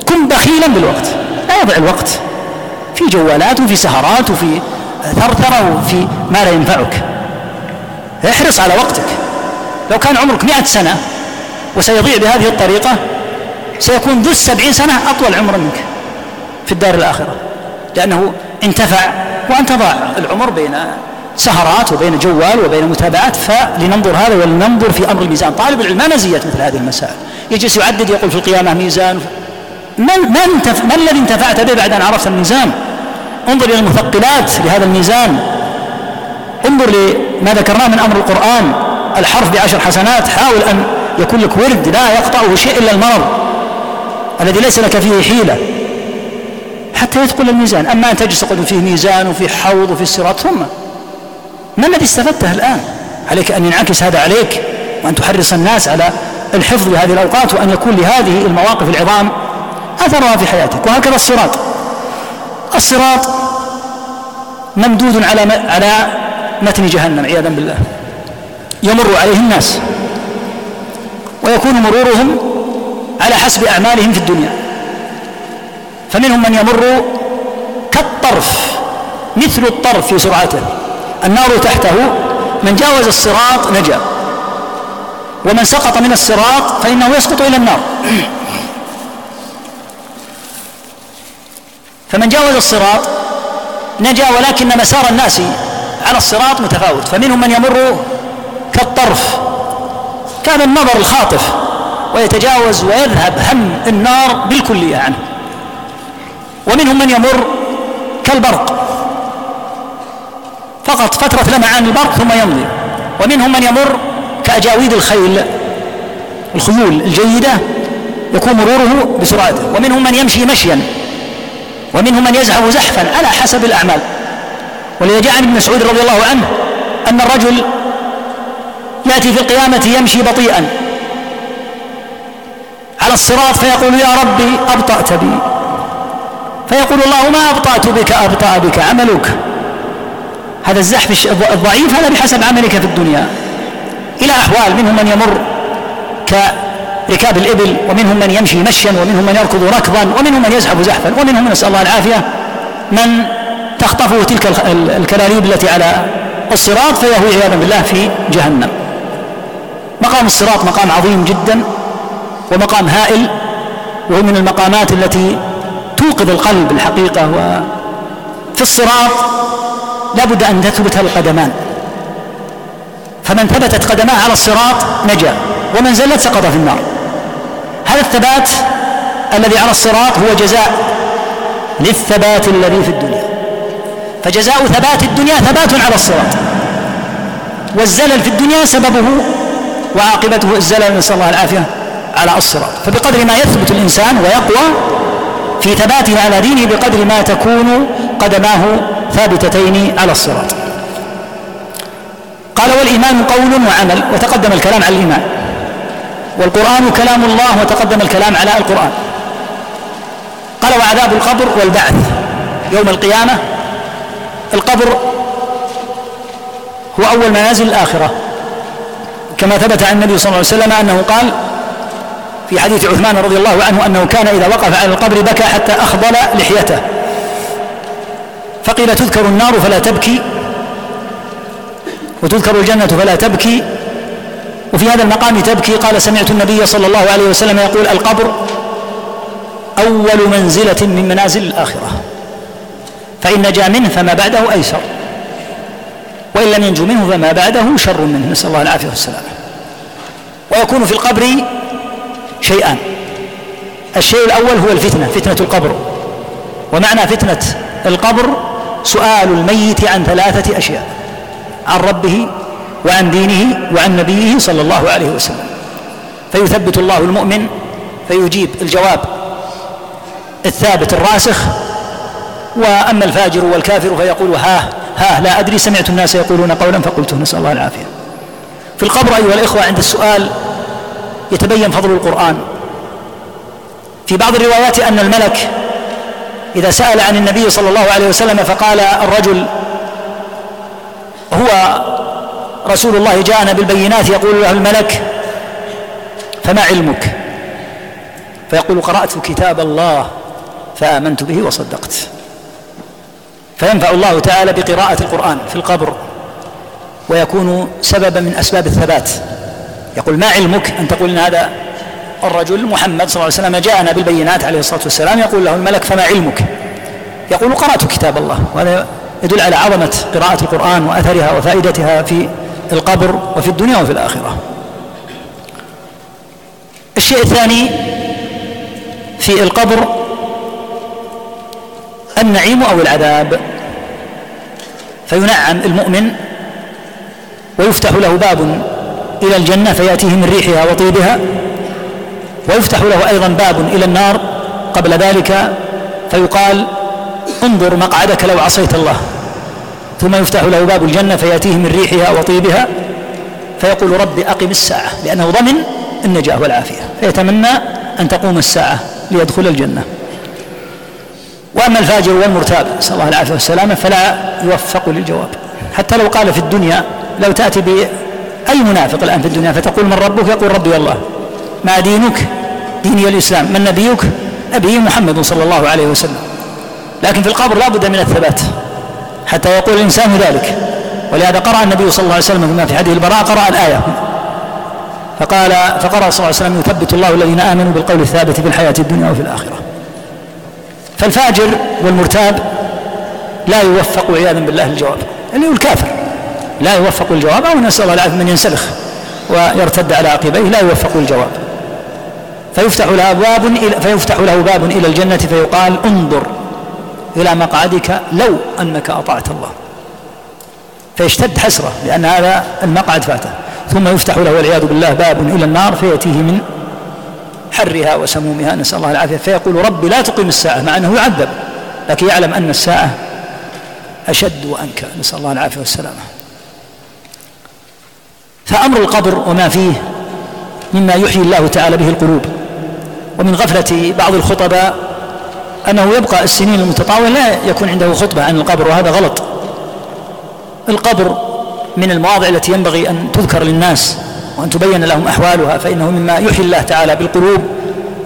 كن بخيلا بالوقت لا يضع الوقت. في جوالات وفي سهرات وفي ثرثرة وفي ما لا ينفعك. احرص على وقتك. لو كان عمرك مئة سنة وسيضيع بهذه الطريقة سيكون ذو السبعين سنة أطول عمرا منك في الدار الآخرة. لأنه انتفع وأنت ضاع العمر بين سهرات وبين جوال وبين متابعات. فلننظر هذا ولننظر في أمر الميزان. طالب العلم ما مزية مثل هذه المسائل. يجلس يعدد يقول في القيامة ميزان. ما, انتف... ما الذي انتفعت به بعد أن عرفت الميزان؟ انظر إلى المثقلات لهذا الميزان. انظر لما ذكرناه من أمر القرآن الحرف بعشر حسنات حاول أن يكون لك ورد لا يقطعه شيء إلا المرض الذي ليس لك فيه حيلة. حتى يثقل الميزان. أما أن تجلس تقول فيه ميزان وفيه حوض وفيه الصراط ثم ما الذي استفدته الآن؟ عليك أن ينعكس هذا عليك وأن تحرص الناس على الحفظ بهذه الأوقات وأن يكون لهذه المواقف العظام أثرها في حياتك. وهكذا الصراط. الصراط ممدود على على متن جهنم عياذا بالله. يمر عليه الناس. ويكون مرورهم على حسب أعمالهم في الدنيا. فمنهم من يمر كالطرف مثل الطرف في سرعته. النار تحته من جاوز الصراط نجا. ومن سقط من الصراط فإنه يسقط إلى النار. فمن جاوز الصراط نجا ولكن مسار الناس على الصراط متفاوت. فمنهم من يمر كالطرف كان النظر الخاطف ويتجاوز ويذهب هم النار بالكلية عنه. ومنهم من يمر كالبرق فقط فترة لمعان البرق ثم يمضي ومنهم من يمر كأجاويد الخيل الخيول الجيدة يكون مروره بسرعته ومنهم من يمشي مشيا ومنهم من يزحف زحفا على حسب الأعمال. ولذا جاء عن ابن مسعود رضي الله عنه أن الرجل يأتي في القيامة يمشي بطيئا على الصراط فيقول يا ربي أبطأت بي. فيقول الله ما أبطأت بك أبطأ بك عملك. هذا الزحف الضعيف هذا بحسب عملك في الدنيا. إلى أحوال منهم من يمر كركاب الإبل ومنهم من يمشي مشيا ومنهم من يركض ركضا ومنهم من يزحف زحفا ومنهم نسأل الله العافية من تخطفه تلك الكلاليب التي على الصراط فيهوي عياذا بالله في جهنم. مقام الصراط مقام عظيم جدا ومقام هائل وهو من المقامات التي توقظ القلب الحقيقة وفي الصراط لابد أن تثبت القدمان. فمن ثبتت قدماه على الصراط نجا ومن زلت سقط في النار. الثبات الذي على الصراط هو جزاء للثبات الذي في الدنيا. فجزاء ثبات الدنيا ثبات على الصراط. والزلل في الدنيا سببه وعاقبته الزلل نسأل الله العافية على الصراط. فبقدر ما يثبت الإنسان ويقوى في ثباته على دينه بقدر ما تكون قدماه ثابتتين على الصراط. قال والإيمان قول وعمل وتقدم الكلام على الإيمان. والقرآن كلام الله وتقدم الكلام على القرآن. قال وعذاب القبر والبعث يوم القيامة. القبر هو أول منازل الآخرة. كما ثبت عن النبي صلى الله عليه وسلم أنه قال في حديث عثمان رضي الله عنه أنه كان إذا وقف على القبر بكى حتى أخضل لحيته. فقيل تذكر النار فلا تبكي وتذكر الجنة فلا تبكي وفي هذا المقام تبكي قال سمعت النبي صلى الله عليه وسلم يقول القبر أول منزلة من منازل الآخرة. فإن نجا منه فما بعده أيسر. وإن لم ينجو منه فما بعده شر منه. نسأل الله العافية والسلامة. ويكون في القبر شيئان. الشيء الأول هو الفتنة فتنة القبر. ومعنى فتنة القبر سؤال الميت عن ثلاثة أشياء. عن ربه وعن دينه وعن نبيه صلى الله عليه وسلم. فيثبت الله المؤمن فيجيب الجواب الثابت الراسخ. وأما الفاجر والكافر فيقول ها ها لا أدري سمعت الناس يقولون قولا فقلته نسأل الله العافية. في القبر أيها الإخوة عند السؤال يتبين فضل القرآن. في بعض الروايات أن الملك إذا سأل عن النبي صلى الله عليه وسلم فقال الرجل هو رسول الله جاءنا بالبينات يقول له الملك فما علمك؟ فيقول قرأت كتاب الله فآمنت به وصدقت. فينفع الله تعالى بقراءة القرآن في القبر ويكون سببا من أسباب الثبات. يقول ما علمك أن تقول إن هذا الرجل محمد صلى الله عليه وسلم جاءنا بالبينات عليه الصلاة والسلام يقول له الملك فما علمك؟ يقول قرأت كتاب الله. وهذا يدل على عظمة قراءة القرآن وأثرها وفائدتها في القبر وفي الدنيا وفي الآخرة. الشيء الثاني في القبر النعيم أو العذاب. فينعم المؤمن ويفتح له باب إلى الجنة فيأتيه من ريحها وطيبها. ويفتح له أيضا باب إلى النار قبل ذلك فيقال انظر مقعدك لو عصيت الله. ثم يفتح له باب الجنة فيأتيه من ريحها وطيبها فيقول رب أقم الساعة لأنه ضمن النجاة والعافية فيتمنى أن تقوم الساعة ليدخل الجنة. وأما الفاجر والمرتاب نسأل الله العافية والسلامة فلا يوفق للجواب. حتى لو قال في الدنيا لو تأتي باي منافق الآن في الدنيا فتقول من ربك؟ يقول ربي الله ما دينك؟ ديني الإسلام. من نبيك؟ نبي محمد صلى الله عليه وسلم. لكن في القبر لا بد من الثبات. حتى يقول الإنسان ذلك. ولهذا قرأ النبي صلى الله عليه وسلم كما في حديث البراء قرأ الآية. فقال فقرأ صلى الله عليه وسلم يثبت الله الذين آمنوا بالقول الثابت في الحياة الدنيا وفي الآخرة. فالفاجر والمرتاب لا يوفق عياذا بالله الجواب. اللي هو الكافر لا يوفق الجواب أو نسأل الله العافية من ينسلخ ويرتد على عقبيه لا يوفق الجواب. فيفتح له باب فيفتح له باب إلى الجنة فيقال انظر. إلى مقعدك لو أنك أطعت الله. فيشتد حسرة لأن هذا المقعد فاته. ثم يفتح له والعياذ بالله باب إلى النار فيأتيه من حرها وسمومها. نسأل الله العافية. فيقول ربي لا تقيم الساعة مع أنه يعذب لكن يعلم أن الساعة أشد وأنكى. نسأل الله العافية والسلامة. فأمر القبر وما فيه مما يحيي الله تعالى به القلوب. ومن غفلة بعض الخطباء أنه يبقى السنين المتطاولة لا يكون عنده خطبة عن القبر وهذا غلط. القبر من المواضع التي ينبغي أن تذكر للناس وأن تبين لهم أحوالها فإنه مما يحيي الله تعالى بالقلوب.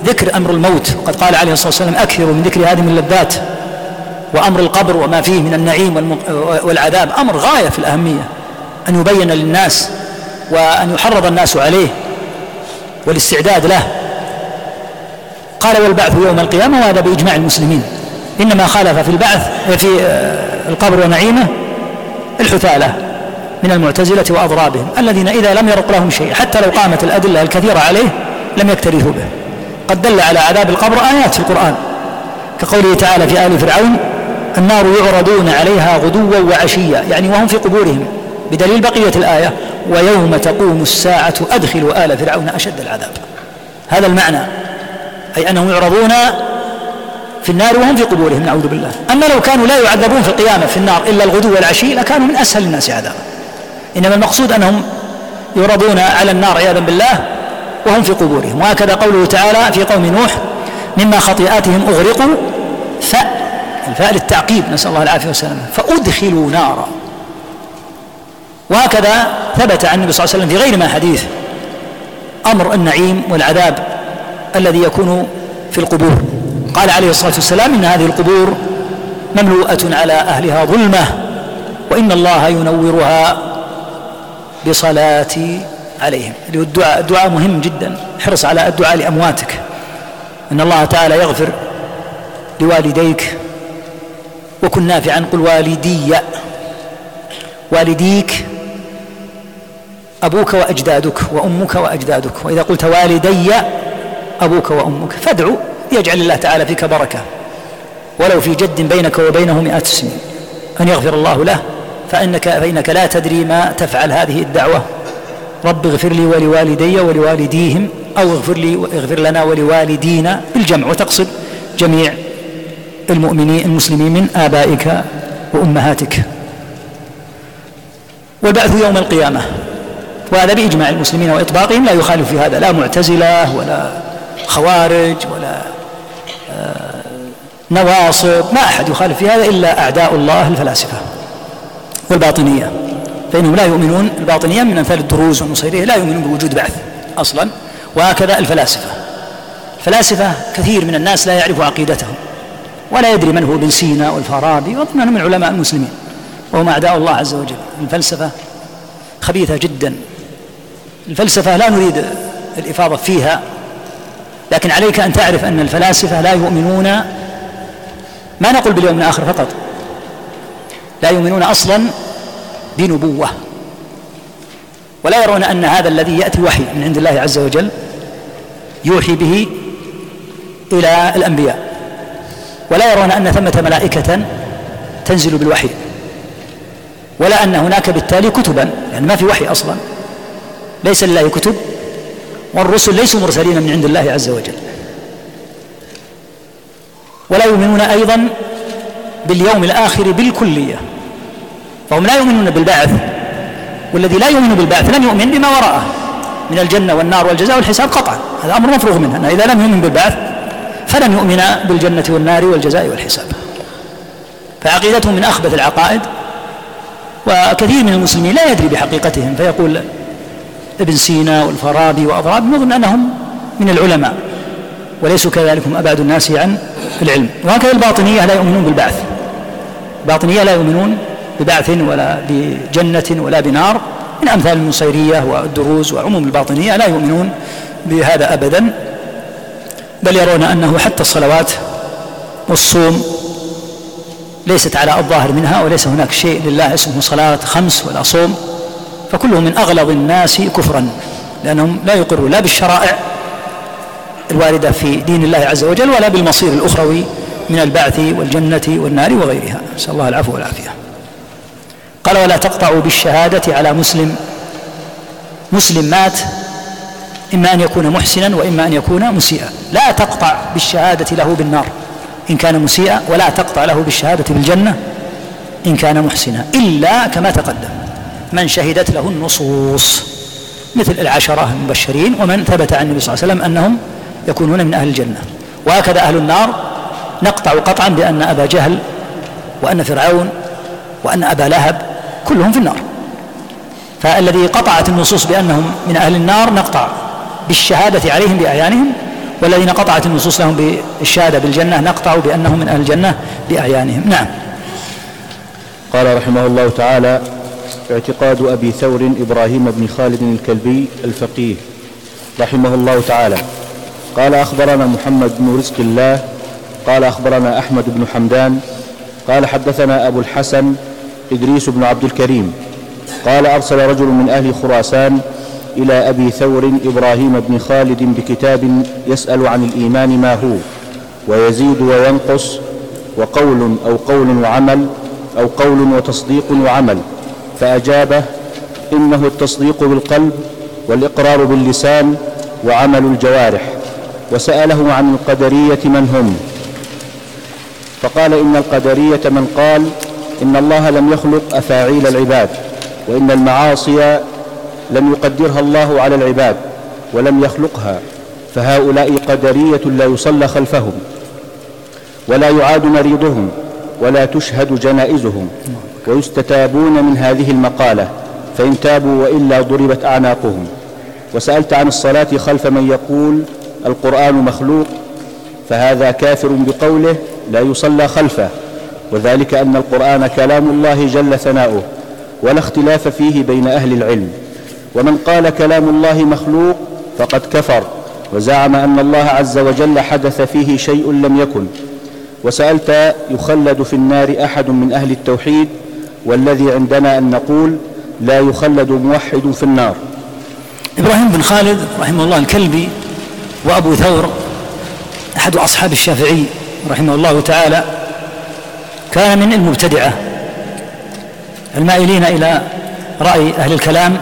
ذكر أمر الموت وقد قال عليه الصلاة والسلام أكثروا من ذكر هذه اللذات وأمر القبر وما فيه من النعيم والعذاب. أمر غاية في الأهمية أن يبين للناس وأن يحرض الناس عليه والاستعداد له. قال والبعث يوم القيامة وهذا بإجماع المسلمين. إنما خالف في البعث في القبر ونعيمه الحثالة من المعتزلة وأضرابهم الذين إذا لم يرق لهم شيء حتى لو قامت الأدلة الكثيرة عليه لم يكترثوا به. قد دل على عذاب القبر آيات في القرآن. كقوله تعالى في آل فرعون النار يعرضون عليها غدوا وعشيا يعني وهم في قبورهم بدليل بقية الآية ويوم تقوم الساعة أدخلوا آل فرعون أشد العذاب. هذا المعنى. أي أنهم يعرضون في النار وهم في قبورهم نعوذ بالله. أما لو كانوا لا يعذبون في القيامة في النار إلا الغدو والعشي لكانوا من أسهل الناس عذابا. إنما المقصود أنهم يعرضون على النار عياذا بالله وهم في قبورهم. وهكذا قوله تعالى في قوم نوح مما خطيئاتهم أغرقوا فاء الفاء للتعقيب نسأل الله العافية والسلامة. فأدخلوا نارا. وهكذا ثبت عن النبي صلى الله عليه وسلم في غير ما حديث أمر النعيم والعذاب. الذي يكون في القبور. قال عليه الصلاة والسلام إن هذه القبور مملوءة على أهلها ظلمة وإن الله ينورها بصلاة عليهم. اللي هو الدعاء الدعاء مهم جدا. حرص على الدعاء لأمواتك. إن الله تعالى يغفر لوالديك. وكن نافعا قل والدي والديك أبوك وأجدادك وأمك وأجدادك. وإذا قلت والدي أبوك وأمك. فادعو يجعل الله تعالى فيك بركة. ولو في جد بينك وبينه مئات سنين أن يغفر الله له. فإنك, فإنك لا تدري ما تفعل هذه الدعوة. رب اغفر لي ولوالدي ولوالديهم أو اغفر لي اغفر لنا ولوالدينا. بالجمع وتقصد جميع المؤمنين المسلمين من آبائك وأمهاتك. والبعث يوم القيامة. وهذا بإجماع المسلمين وإطباقهم. لا يخالف في هذا. لا معتزلة ولا خوارج ولا آه، نواصب ما أحد يخالف في هذا إلا أعداء الله الفلاسفة والباطنية. فإنهم لا يؤمنون الباطنية من أمثال الدروز والنصيرية لا يؤمنون بوجود بعث أصلا وهكذا الفلاسفة. الفلاسفة كثير من الناس لا يعرف عقيدتهم ولا يدري من هو ابن سينا والفارابي وأظن من علماء المسلمين وهم أعداء الله عز وجل. الفلسفة خبيثة جدا. الفلسفة لا نريد الإفاضة فيها لكن عليك أن تعرف أن الفلاسفة لا يؤمنون ما نقول باليوم الآخر فقط لا يؤمنون أصلا بنبوة ولا يرون أن هذا الذي يأتي وحي من عند الله عز وجل يوحي به إلى الأنبياء ولا يرون أن ثمة ملائكة تنزل بالوحي ولا أن هناك بالتالي كتبا يعني ما في وحي أصلا ليس لله كتب. والرسل ليسوا مرسلين من عند الله عز وجل. ولا يؤمنون أيضا باليوم الآخر بالكلية. فهم لا يؤمنون بالبعث والذي لا يؤمن بالبعث لم يؤمن بما وراءه من الجنة والنار والجزاء والحساب قطعا. هذا أمر مفروغ منه أنه إذا لم يؤمن بالبعث فلن يؤمن بالجنة والنار والجزاء والحساب. فعقيدتهم من أخبث العقائد وكثير من المسلمين لا يدري بحقيقتهم فيقول ابن سينا والفارابي وأضراب نظن أنهم من العلماء وليسوا كذلك هم أبعد الناس عن العلم. وهكذا الباطنية لا يؤمنون بالبعث. الباطنية لا يؤمنون ببعث ولا بجنة ولا بنار. من أمثال النصيرية والدروز وعموم الباطنية لا يؤمنون بهذا أبدا. بل يرون أنه حتى الصلوات والصوم ليست على الظاهر منها وليس هناك شيء لله اسمه صلاة خمس ولا صوم. فكلهم من أغلظ الناس كفرا لأنهم لا يقروا لا بالشرائع الواردة في دين الله عز وجل ولا بالمصير الأخروي من البعث والجنة والنار وغيرها. نسأل الله العفو والعافية. قال ولا تقطعوا بالشهادة على مسلم. مسلم مات إما أن يكون محسنا وإما أن يكون مسيئا. لا تقطع بالشهادة له بالنار. إن كان مسيئا ولا تقطع له بالشهادة بالجنة إن كان محسنا. إلا كما تقدم. من شهدت له النصوص مثل العشرة المبشرين ومن ثبت عن النبي صلى الله عليه وسلم أنهم يكونون من أهل الجنة. وهكذا أهل النار نقطع قطعا بأن أبا جهل وأن فرعون وأن أبا لهب كلهم في النار. فالذي قطعت النصوص بأنهم من أهل النار نقطع بالشهادة عليهم بأعيانهم والذين قطعت النصوص لهم بالشهادة بالجنة نقطع بأنهم من أهل الجنة بأعيانهم. نعم. قال رحمه الله تعالى اعتقاد أبي ثور إبراهيم بن خالد الكلبي الفقيه رحمه الله تعالى. قال أخبرنا محمد بن رزق الله قال أخبرنا أحمد بن حمدان قال حدثنا أبو الحسن إدريس بن عبد الكريم. قال أرسل رجل من أهل خراسان إلى أبي ثور إبراهيم بن خالد بكتاب يسأل عن الإيمان ما هو ويزيد وينقص وقول أو قول وعمل أو قول وتصديق وعمل. فأجابه إنه التصديق بالقلب والإقرار باللسان وعمل الجوارح وسأله عن القدرية من هم. فقال إن القدرية من قال إن الله لم يخلق أفاعيل العباد وإن المعاصي لم يقدرها الله على العباد ولم يخلقها فهؤلاء قدرية لا يصلى خلفهم ولا يعاد مريضهم ولا تشهد جنائزهم. ويستتابون من هذه المقالة فإن تابوا وإلا ضربت أعناقهم. وسألت عن الصلاة خلف من يقول القرآن مخلوق فهذا كافر بقوله لا يصلى خلفه. وذلك أن القرآن كلام الله جل ثناؤه ولا اختلاف فيه بين أهل العلم. ومن قال كلام الله مخلوق فقد كفر وزعم أن الله عز وجل حدث فيه شيء لم يكن. وسألت يخلد في النار أحد من أهل التوحيد والذي عندنا أن نقول لا يخلد موحد في النار. إبراهيم بن خالد رحمه الله الكلبي وأبو ثور أحد أصحاب الشافعي رحمه الله تعالى كان من المبتدعة المائلين إلى رأي أهل الكلام.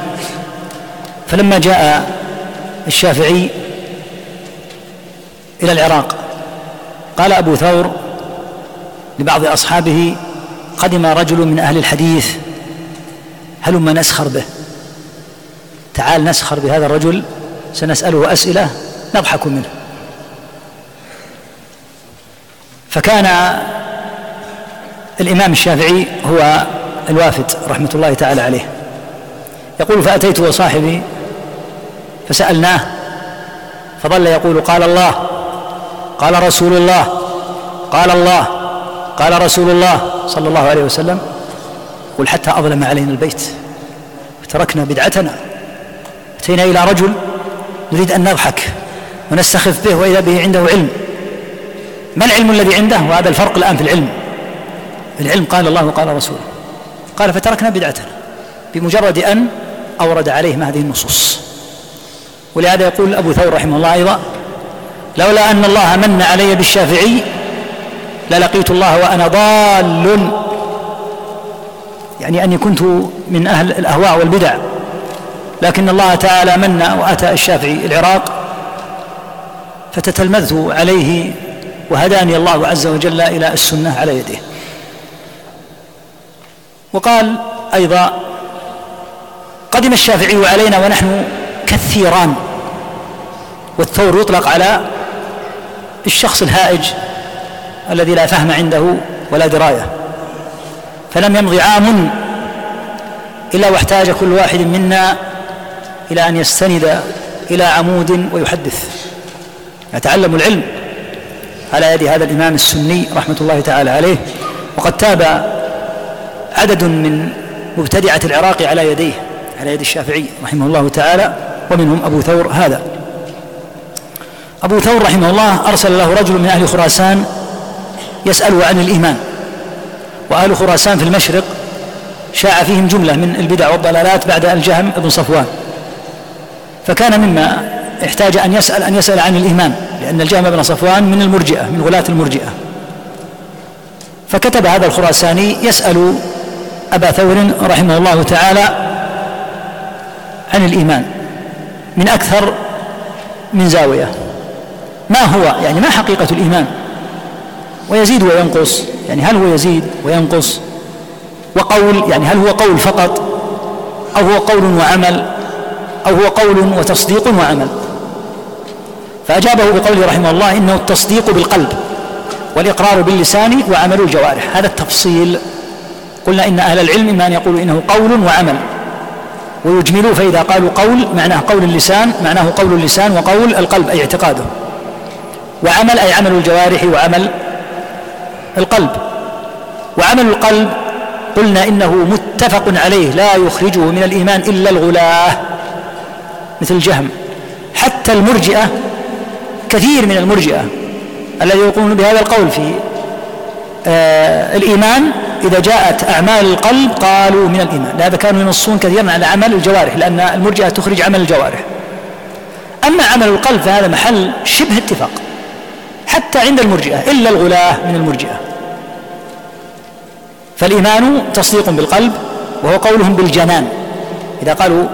فلما جاء الشافعي إلى العراق قال أبو ثور لبعض أصحابه قدم رجل من أهل الحديث. هلما نسخر به. تعال نسخر بهذا الرجل سنسأله أسئلة نضحك منه. فكان الإمام الشافعي هو الوافد رحمة الله تعالى عليه. يقول فأتيت وصاحبي فسألناه فظل يقول قال الله قال رسول الله قال الله قال رسول الله صلى الله عليه وسلم قل حتى أظلم علينا البيت فتركنا بدعتنا أتينا إلى رجل نريد أن نضحك ونستخف به وإذا به عنده علم. ما العلم الذي عنده؟ وهذا الفرق الآن في العلم. العلم قال الله وقال رسوله. قال فتركنا بدعتنا بمجرد أن أورد عليهم هذه النصوص. ولهذا يقول أبو ثور رحمه الله أيضا لولا أن الله من علي بالشافعي للقيت الله وأنا ضال. يعني أني كنت من أهل الأهواء والبدع لكن الله تعالى من وأتى الشافعي العراق فتتلمذت عليه وهداني الله عز وجل إلى السنة على يده. وقال أيضا قدم الشافعي علينا ونحن كثيران والثور يطلق على الشخص الهائج الذي لا فهم عنده ولا دراية. فلم يمض عام إلا واحتاج كل واحد منا إلى أن يستند إلى عمود ويحدث. يتعلم العلم على يد هذا الإمام السني رحمة الله تعالى عليه. وقد تاب عدد من مبتدعة العراق على يديه على يد الشافعي رحمه الله تعالى ومنهم أبو ثور هذا. أبو ثور رحمه الله أرسل له رجل من أهل خراسان يساله عن الإيمان. واهل خراسان في المشرق شاع فيهم جملة من البدع والضلالات بعد الجهم بن صفوان. فكان مما احتاج أن يسال أن يسأل عن الإيمان لأن الجهم بن صفوان من المرجئة من غلاة المرجئة. فكتب هذا الخراساني يسأل أبا ثور رحمه الله تعالى عن الإيمان من أكثر من زاوية. ما هو يعني ما حقيقة الإيمان؟ ويزيد وينقص. يعني هل هو يزيد وينقص؟ وقول يعني هل هو قول فقط؟ أو هو قول وعمل؟ أو هو قول وتصديق وعمل؟ فأجابه بقوله رحمه الله إنه التصديق بالقلب والإقرار باللسان وعمل الجوارح. هذا التفصيل. قلنا إن أهل العلم إما أن يقولوا إنه قول وعمل ويجملوا فإذا قالوا قول معناه قول اللسان معناه قول اللسان وقول القلب أي اعتقاده. وعمل أي عمل الجوارح وعمل. القلب. وعمل القلب قلنا إنه متفق عليه لا يخرجه من الإيمان إلا الغلاه. مثل الجهم حتى المرجئة كثير من المرجئة الذي يقولون بهذا القول في آه الإيمان إذا جاءت أعمال القلب قالوا من الإيمان. لهذا كانوا ينصون كثيرا على عمل الجوارح لأن المرجئة تخرج عمل الجوارح. أما عمل القلب فهذا محل شبه اتفاق. حتى عند المرجئة إلا الغلاة من المرجئة. فالإيمان تصديق بالقلب وهو قولهم بالجنان. إذا قالوا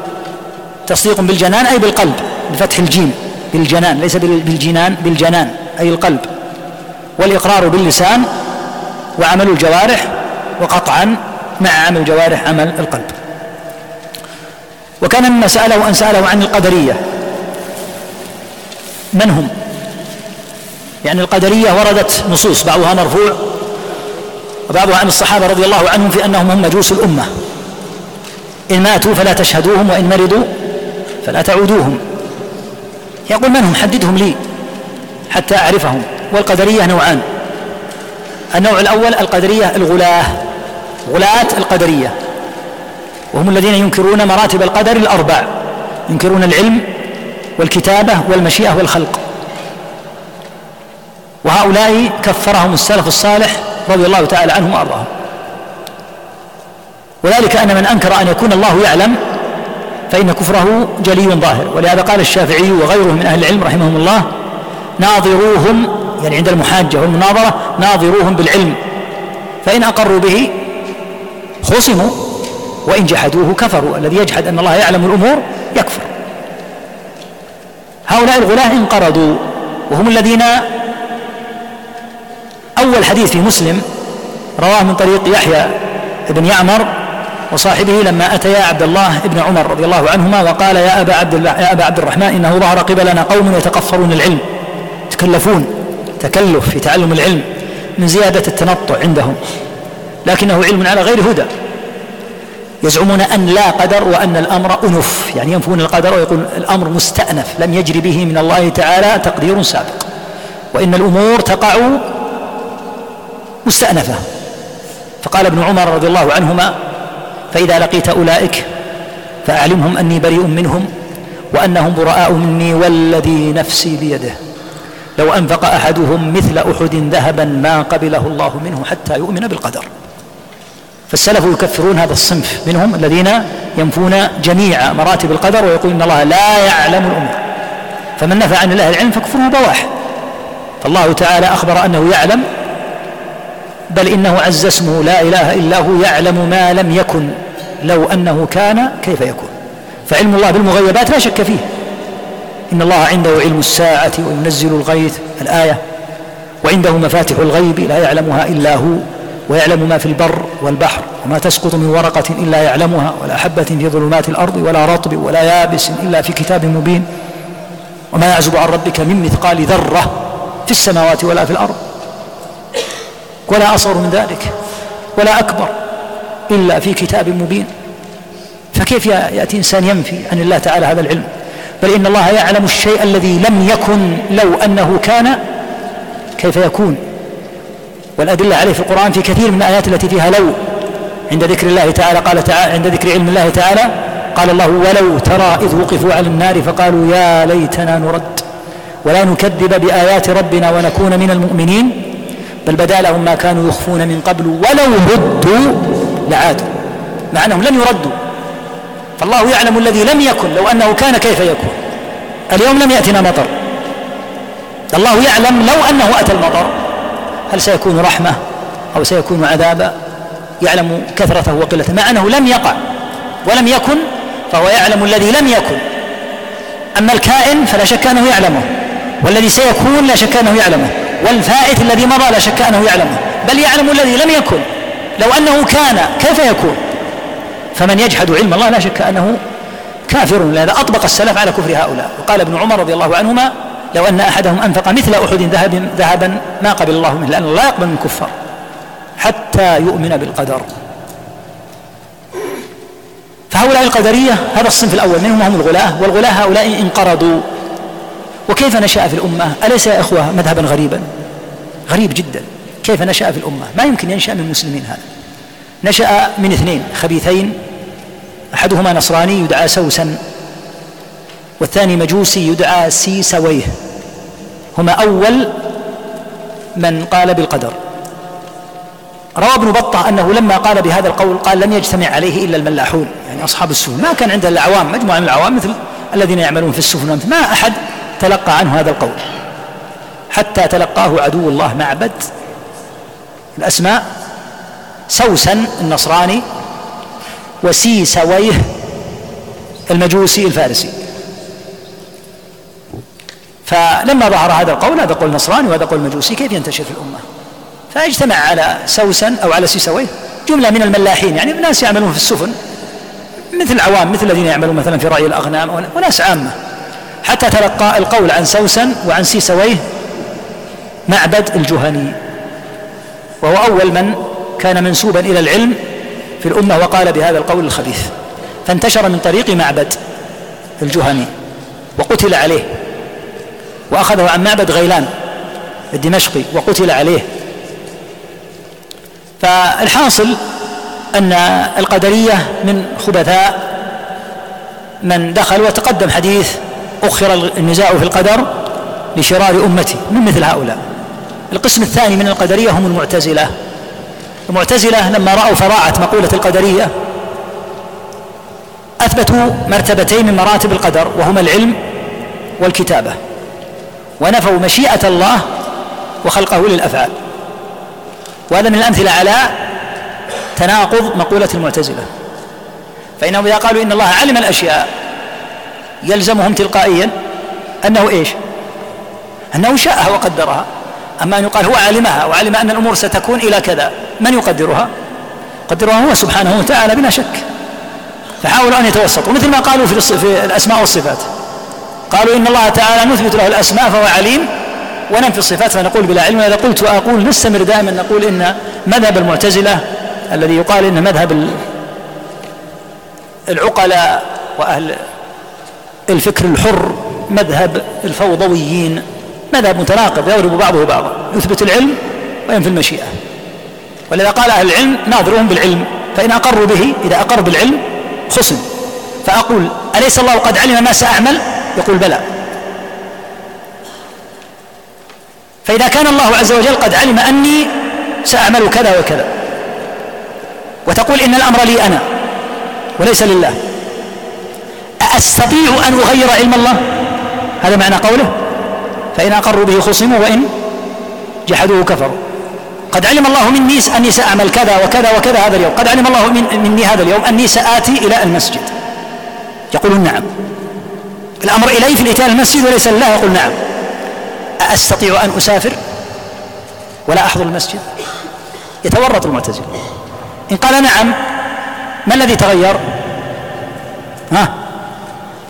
تصديق بالجنان أي بالقلب بفتح الجيم بالجنان ليس بالجنان بالجنان أي القلب. والإقرار باللسان وعمل الجوارح وقطعا مع عمل الجوارح عمل القلب. وكان مما سأله أن سأله عن القدرية. من هم؟ يعني القدرية وردت نصوص بعضها مرفوع وبعضها عن الصحابة رضي الله عنهم في أنهم هم مجوس الأمة. إن ماتوا فلا تشهدوهم وإن مرضوا فلا تعودوهم. يقول من هم؟ حددهم لي حتى أعرفهم. والقدرية نوعان. النوع الأول القدرية الغلاة غلاة القدرية. وهم الذين ينكرون مراتب القدر الأربع. ينكرون العلم والكتابة والمشيئة والخلق. وهؤلاء كفرهم السلف الصالح رضي الله تعالى عنهم وأرضاهم. وذلك أن من أنكر أن يكون الله يعلم فإن كفره جلي ظاهر. ولهذا قال الشافعي وغيره من أهل العلم رحمهم الله ناظروهم يعني عند المحاجة والمناظرة ناظروهم بالعلم. فإن أقروا به خصموا وإن جحدوه كفروا. الذي يجحد أن الله يعلم الأمور يكفر. هؤلاء الغلاة انقرضوا وهم الذين أول حديث في مسلم رواه من طريق يحيى بن يعمر وصاحبه لما أتيا عبد الله بن عمر رضي الله عنهما وقال يا أبا عبد, يا أبا عبد الرحمن إنه ظهر قبلنا قوم يتقفرون العلم. يتكلفون تكلف في تعلم العلم من زيادة التنطع عندهم. لكنه علم على غير هدى. يزعمون أن لا قدر وأن الأمر أنف. يعني ينفون القدر ويقول الأمر مستأنف. لم يجري به من الله تعالى تقدير سابق. وإن الأمور تقع مستأنفة. فقال ابن عمر رضي الله عنهما فإذا لقيت أولئك فأعلمهم أني بريء منهم وأنهم براء مني والذي نفسي بيده. لو أنفق أحدهم مثل أحد ذهبا ما قبله الله منه حتى يؤمن بالقدر. فالسلف يكفرون هذا الصنف منهم الذين ينفون جميع مراتب القدر ويقول إن الله لا يعلم الأمور. فمن نفى عن الله العلم فكفره بواح. فالله تعالى أخبر أنه يعلم بل إنه عز اسمه لا إله إلا هو يعلم ما لم يكن لو أنه كان كيف يكون. فعلم الله بالمغيبات لا شك فيه. إن الله عنده علم الساعة وينزل الغيث الآية. وعنده مفاتح الغيب لا يعلمها إلا هو ويعلم ما في البر والبحر وما تسقط من ورقة إلا يعلمها ولا حبة في ظلمات الأرض ولا رطب ولا يابس إلا في كتاب مبين. وما يعزب عن ربك من مثقال ذرة في السماوات ولا في الأرض. ولا أصغر من ذلك ولا أكبر إلا في كتاب مبين. فكيف يأتي إنسان ينفي عن الله تعالى هذا العلم؟ بل إن الله يعلم الشيء الذي لم يكن لو أنه كان كيف يكون؟ والأدلة عليه في القرآن في كثير من الآيات التي فيها لو. عند ذكر الله تعالى قال تعالى عند ذكر علم الله تعالى قال الله ولو ترى إذ وقفوا على النار فقالوا يا ليتنا نرد. ولا نكذب بآيات ربنا ونكون من المؤمنين. بل بدا لهم ما كانوا يخفون من قبل ولو ردوا لعادوا مع أنهم لم يردوا. فالله يعلم الذي لم يكن لو أنه كان كيف يكون. اليوم لم يأتنا مطر. الله يعلم لو أنه أتى المطر هل سيكون رحمة أو سيكون عذابا؟ يعلم كثرته وقلته مع أنه لم يقع ولم يكن فهو يعلم الذي لم يكن. أما الكائن فلا شك أنه يعلمه والذي سيكون لا شك أنه يعلمه. والفائت الذي مضى لا شك أنه يعلمه بل يعلم الذي لم يكن. لو أنه كان كيف يكون؟ فمن يجحد علم الله لا شك أنه كافر لهذا أطبق السلف على كفر هؤلاء. وقال ابن عمر رضي الله عنهما لو أن أحدهم أنفق مثل أحد ذهب ذهبا ما قبل الله منه الله لا يقبل من الكفار حتى يؤمن بالقدر. فهؤلاء القدرية هذا الصنف الأول منهم هم الغلاة والغلاة هؤلاء انقرضوا. وكيف نشأ في الأمة؟ أليس يا إخوة مذهبا غريبا؟ غريب جدا. كيف نشأ في الأمة؟ ما يمكن ينشأ من المسلمين هذا. نشأ من اثنين خبيثين أحدهما نصراني يدعى سوسن والثاني مجوسي يدعى سيسويه. هما أول من قال بالقدر. روى ابن بطة أنه لما قال بهذا القول قال لم يجتمع عليه إلا الملاحون يعني أصحاب السفن. ما كان عند العوام مجموعة من العوام مثل الذين يعملون في السفن. ما أحد تلقى عنه هذا القول. حتى تلقاه عدو الله معبد الأسماء سوسن النصراني وسيسويه المجوسي الفارسي. فلما ظهر هذا القول هذا قول نصراني وهذا قول مجوسي كيف ينتشر في الأمة؟ فاجتمع على سوسن أو على سيسويه جملة من الملاحين. يعني ناس يعملون في السفن مثل العوام مثل الذين يعملون مثلا في رأي الأغنام وناس عامة. حتى تلقى القول عن سوسن وعن سيسويه معبد الجهني. وهو أول من كان منسوبا إلى العلم في الأمة وقال بهذا القول الخبيث. فانتشر من طريق معبد الجهني وقتل عليه. وأخذه عن معبد غيلان الدمشقي وقتل عليه. فالحاصل أن القدرية من خبثاء من دخل وتقدم حديث أخر النزاع في القدر لشرار أمتي من مثل هؤلاء؟ القسم الثاني من القدرية هم المعتزلة. المعتزلة لما رأوا فراعة مقولة القدرية أثبتوا مرتبتين من مراتب القدر وهما العلم والكتابة ونفوا مشيئة الله وخلقه للأفعال. وهذا من الأمثلة على تناقض مقولة المعتزلة. فإنهم إذا قالوا إن الله علم الأشياء يلزمهم تلقائيا أنه إيش؟ أنه شاءها وقدرها. أما أن يقال هو علمها وعلم أن الأمور ستكون إلى كذا من يقدرها؟ يقدرها هو سبحانه وتعالى بلا شك. فحاولوا أن يتوسطوا. مثل ما قالوا في الأسماء والصفات. قالوا إن الله تعالى نثبت له الأسماء فهو عليم وننفي الصفات فنقول بلا علم. إذا قلت وأقول نستمر دائما نقول إن مذهب المعتزلة الذي يقال إن مذهب العقلاء وأهل الفكر الحر مذهب الفوضويين مذهب متناقض يضرب بعضه بعضا يثبت العلم وينفي المشيئة. ولذا قال أهل العلم ناظرهم بالعلم فإن أقروا به إذا أقر بالعلم خصم. فأقول أليس الله قد علم ما سأعمل؟ يقول بلى. فإذا كان الله عز وجل قد علم أني سأعمل كذا وكذا. وتقول إن الأمر لي أنا وليس لله. أستطيع أن أغير علم الله؟ هذا معنى قوله. فإن أقروا به خصموا وإن جحدوه كفروا. قد علم الله مني أني سأعمل كذا وكذا وكذا هذا اليوم. قد علم الله من مني هذا اليوم أني سآتي إلى المسجد. يقولون نعم. الأمر إلي في الإتيان المسجد وليس لله. يقول نعم. أستطيع أن أسافر؟ ولا أحضر المسجد. يتورط المعتزلة. إن قال نعم ما الذي تغير؟ ها؟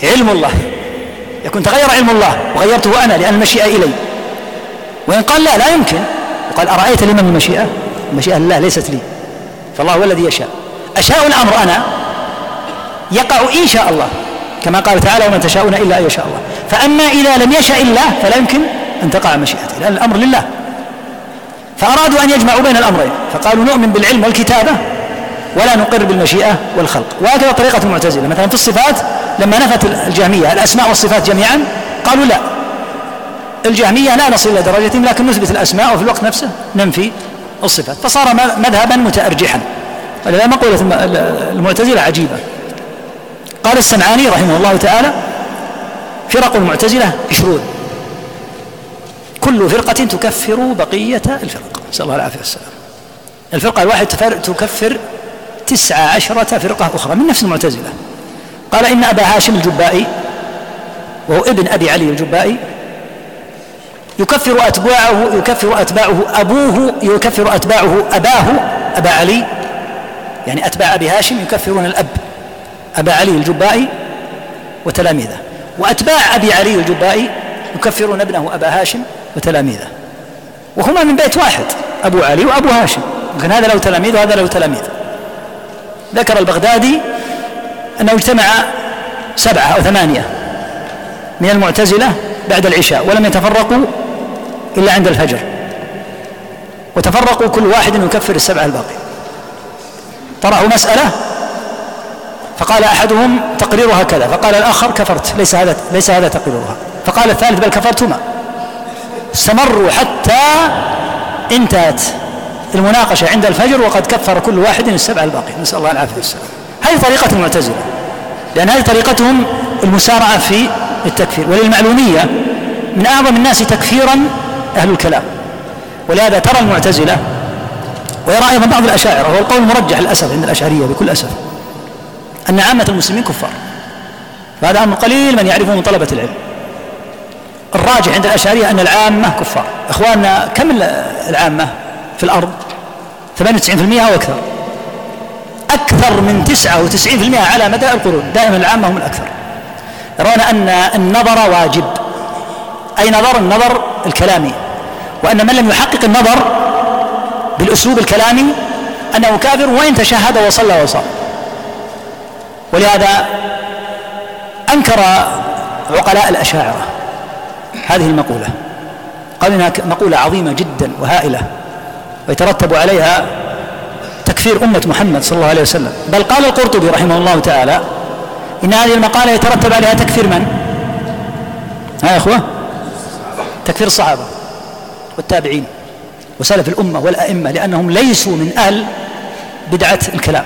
علم الله. يكون تغير علم الله. وغيرته أنا لأن المشيئة إلي. وإن قال لا لا يمكن. وقال أرأيت لمن المشيئة؟ المشيئة لله ليست لي. فالله هو الذي يشاء. أشاء الأمر أنا يقع إن شاء الله. كما قال تعالى وما تشاءون إلا أن يشاء الله. فأما إذا لم يشاء الله فلا يمكن أن تقع مشيئته لأن الأمر لله. فأرادوا أن يجمعوا بين الأمرين. فقالوا نؤمن بالعلم والكتابة ولا نقر بالمشيئة والخلق. وهكذا طريقة المعتزلة. مثلا في الصفات لما نفت الجهمية الأسماء والصفات جميعا؟ قالوا لا. الجهمية لا نصل إلى درجتهم لكن نثبت الأسماء وفي الوقت نفسه ننفي الصفات. فصار مذهبا متأرجحا. ولذا مقولة المعتزلة عجيبة. قال السمعاني رحمه الله تعالى فرق المعتزلة عشرون. كل فرقة تكفر بقية الفرق. نسأل الله العافية والسلام. الفرقة الواحدة تكفر تسعة عشرة فرقة أخرى من نفس المعتزلة. قال إن أبا هاشم الجبائي وهو ابن أبي علي الجبائي يكفر أتباعه يكفر أتباعه أبوه يكفر أتباعه أباه أبا علي. يعني أتباع أبي هاشم يكفرون الأب أبا علي الجبائي وتلاميذه. وأتباع أبي علي الجبائي يكفرون ابنه أبا هاشم وتلاميذه. وهما من بيت واحد أبو علي وأبو هاشم. لكن هذا له تلاميذ وهذا له تلاميذ. ذكر البغدادي أنه اجتمع سبعة أو ثمانية من المعتزلة بعد العشاء ولم يتفرقوا إلا عند الفجر. وتفرقوا كل واحد يكفر السبعة الباقي. طرحوا مسألة فقال أحدهم تقريرها كذا فقال الآخر كفرت ليس هذا ليس هذا تقريرها. فقال الثالث بل كفرتما. استمروا حتى انتهت المناقشة عند الفجر وقد كفر كل واحد السبع الباقي. نسأل الله العافية والسلام. هذه طريقة المعتزلة. لأن هذه طريقتهم المسارعة في التكفير. وللمعلومية من أعظم الناس تكفيرا أهل الكلام. ولهذا ترى المعتزلة ويرى أيضا بعض الأشاعرة وهو القول المرجح للأسف عند الأشعرية بكل أسف أن عامة المسلمين كفار. فهذا أمر قليل من يعرفه من طلبة العلم. الراجح عند الأشعرية أن العامة كفار. إخواننا كم العامة في الأرض؟ 98% أو أكثر. أكثر من 99% على مدى القرون. دائما العامة هم الأكثر. يرون أن النظر واجب. أي نظر؟ النظر الكلامي. وأن من لم يحقق النظر بالأسلوب الكلامي أنه كافر وإن تشهد وصلى وصام. ولهذا أنكر عقلاء الأشاعرة هذه المقولة. قال إنها مقولة عظيمة جدا وهائلة ويترتب عليها تكفير أمة محمد صلى الله عليه وسلم. بل قال القرطبي رحمه الله تعالى إن هذه المقالة يترتب عليها تكفير من؟ ها يا أخوة؟ تكفير الصحابة والتابعين وسلف الأمة والأئمة لأنهم ليسوا من أهل بدعة الكلام.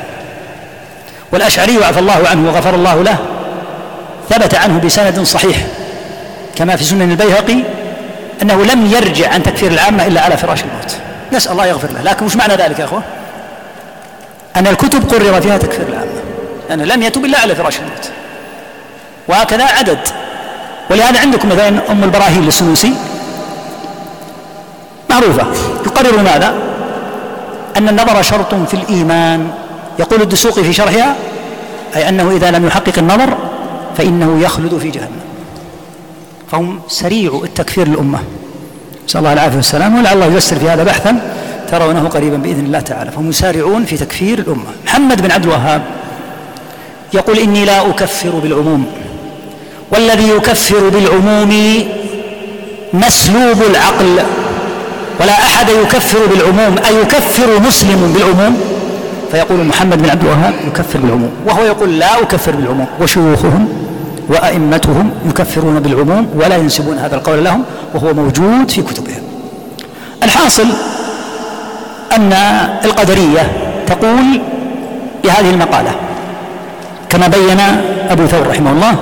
والأشعري عفى الله عنه وغفر الله له ثبت عنه بسند صحيح كما في سنن البيهقي أنه لم يرجع عن تكفير العامة إلا على فراش الموت. نسأل الله يغفر له. لكن وش معنى ذلك يا أخوة؟ أن الكتب قرر فيها تكفير العامة لأنه لم يتب إلا على فراش الموت. وهكذا عدد. ولهذا عندكم مثلا أم البراهين للسنوسي. معروفة. يقرر ماذا؟ أن النظر شرط في الإيمان. يقول الدسوقي في شرحها أي أنه إذا لم يحقق النظر فإنه يخلد في جهنم. فهم سريع التكفير للأمة. نسأل الله العافية والسلام ولعل الله ييسر في هذا بحثا. ترونه قريبا بإذن الله تعالى فهم يسارعون في تكفير الأمة. محمد بن عبد الوهاب يقول إني لا أكفر بالعموم والذي يكفر بالعموم مسلوب العقل ولا أحد يكفر بالعموم. أي يكفر مسلم بالعموم؟ فيقول محمد بن عبد الوهاب يكفر بالعموم وهو يقول لا أكفر بالعموم. وشيوخهم وأئمتهم يكفرون بالعموم ولا ينسبون هذا القول لهم وهو موجود في كتبهم. الحاصل أن القدرية تقول بهذه المقالة كما بين أبو ثور رحمه الله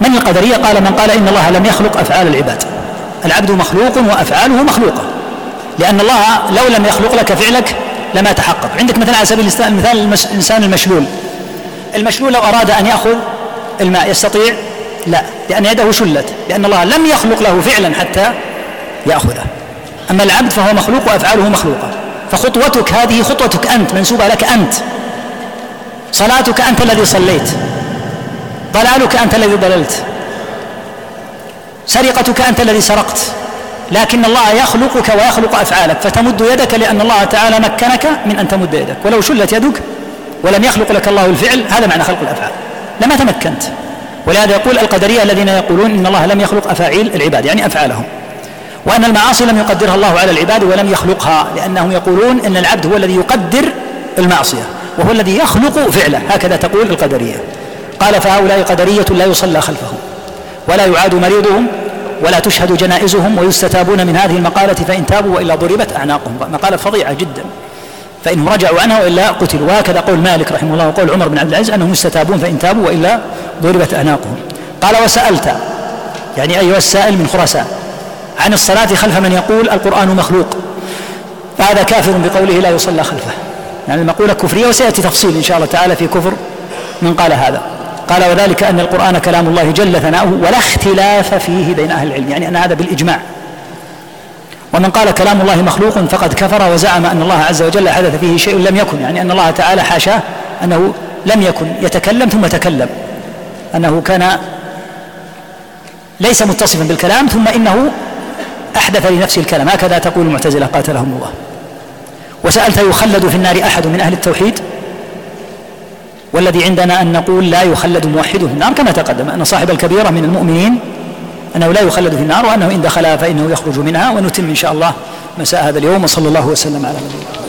من القدرية؟ قال من قال إن الله لم يخلق أفعال العباد العبد مخلوق وأفعاله مخلوقة لأن الله لو لم يخلق لك فعلك لما تحقق. عندك مثلا على سبيل المثال الإنسان المشلول. المشلول لو أراد أن يأخذ الماء يستطيع؟ لا لأن يده شلت لأن الله لم يخلق له فعلا حتى يأخذه. أما العبد فهو مخلوق وأفعاله مخلوقة. فخطوتك هذه خطوتك أنت منسوبة لك أنت. صلاتك أنت الذي صليت. ضلالك أنت الذي ضللت. سرقتك أنت الذي سرقت. لكن الله يخلقك ويخلق أفعالك. فتمد يدك لأن الله تعالى مكنك من أن تمد يدك. ولو شلت يدك ولم يخلق لك الله الفعل هذا معنى خلق الأفعال. لما تمكنت. ولهذا يقول القدرية الذين يقولون إن الله لم يخلق أفاعيل العباد يعني أفعالهم. وأن المعاصي لم يقدرها الله على العباد ولم يخلقها لأنهم يقولون إن العبد هو الذي يقدر المعصية وهو الذي يخلق فعله هكذا تقول القدرية. قال فهؤلاء قدرية لا يصلى خلفهم ولا يعاد مريضهم ولا تشهد جنائزهم ويستتابون من هذه المقالة فإن تابوا وإلا ضربت أعناقهم. مقالة فظيعة جدا. فإنهم رجعوا عنها وإلا قتلوا. وهكذا قول مالك رحمه الله وقول عمر بن عبد العزيز أنهم يستتابون فإن تابوا وإلا ضربت أعناقهم. قال وسألت. يعني أيها السائل من خراسان عن الصلاة خلف من يقول القرآن مخلوق. فهذا كافر بقوله لا يصلى خلفه. يعني المقولة كفرية وسيأتي تفصيل إن شاء الله تعالى في كفر من قال هذا. قال وذلك أن القرآن كلام الله جل ثناؤه ولا اختلاف فيه بين أهل العلم. يعني أن هذا بالإجماع. ومن قال كلام الله مخلوق فقد كفر وزعم أن الله عز وجل حدث فيه شيء لم يكن. يعني أن الله تعالى حاشاه أنه لم يكن. يتكلم ثم تكلم. أنه كان ليس متصفا بالكلام ثم إنه أحدث لنفسه الكلام. هكذا تقول المعتزلة قاتلهم الله. وسألت يخلد في النار أحد من أهل التوحيد؟ والذي عندنا أن نقول لا يخلد موحد في النار كما تقدم أن صاحب الكبيرة من المؤمنين أنه لا يخلد في النار وأنه إن دخلها فإنه يخرج منها ونتم إن شاء الله مساء هذا اليوم وصلى الله وسلم على نبينا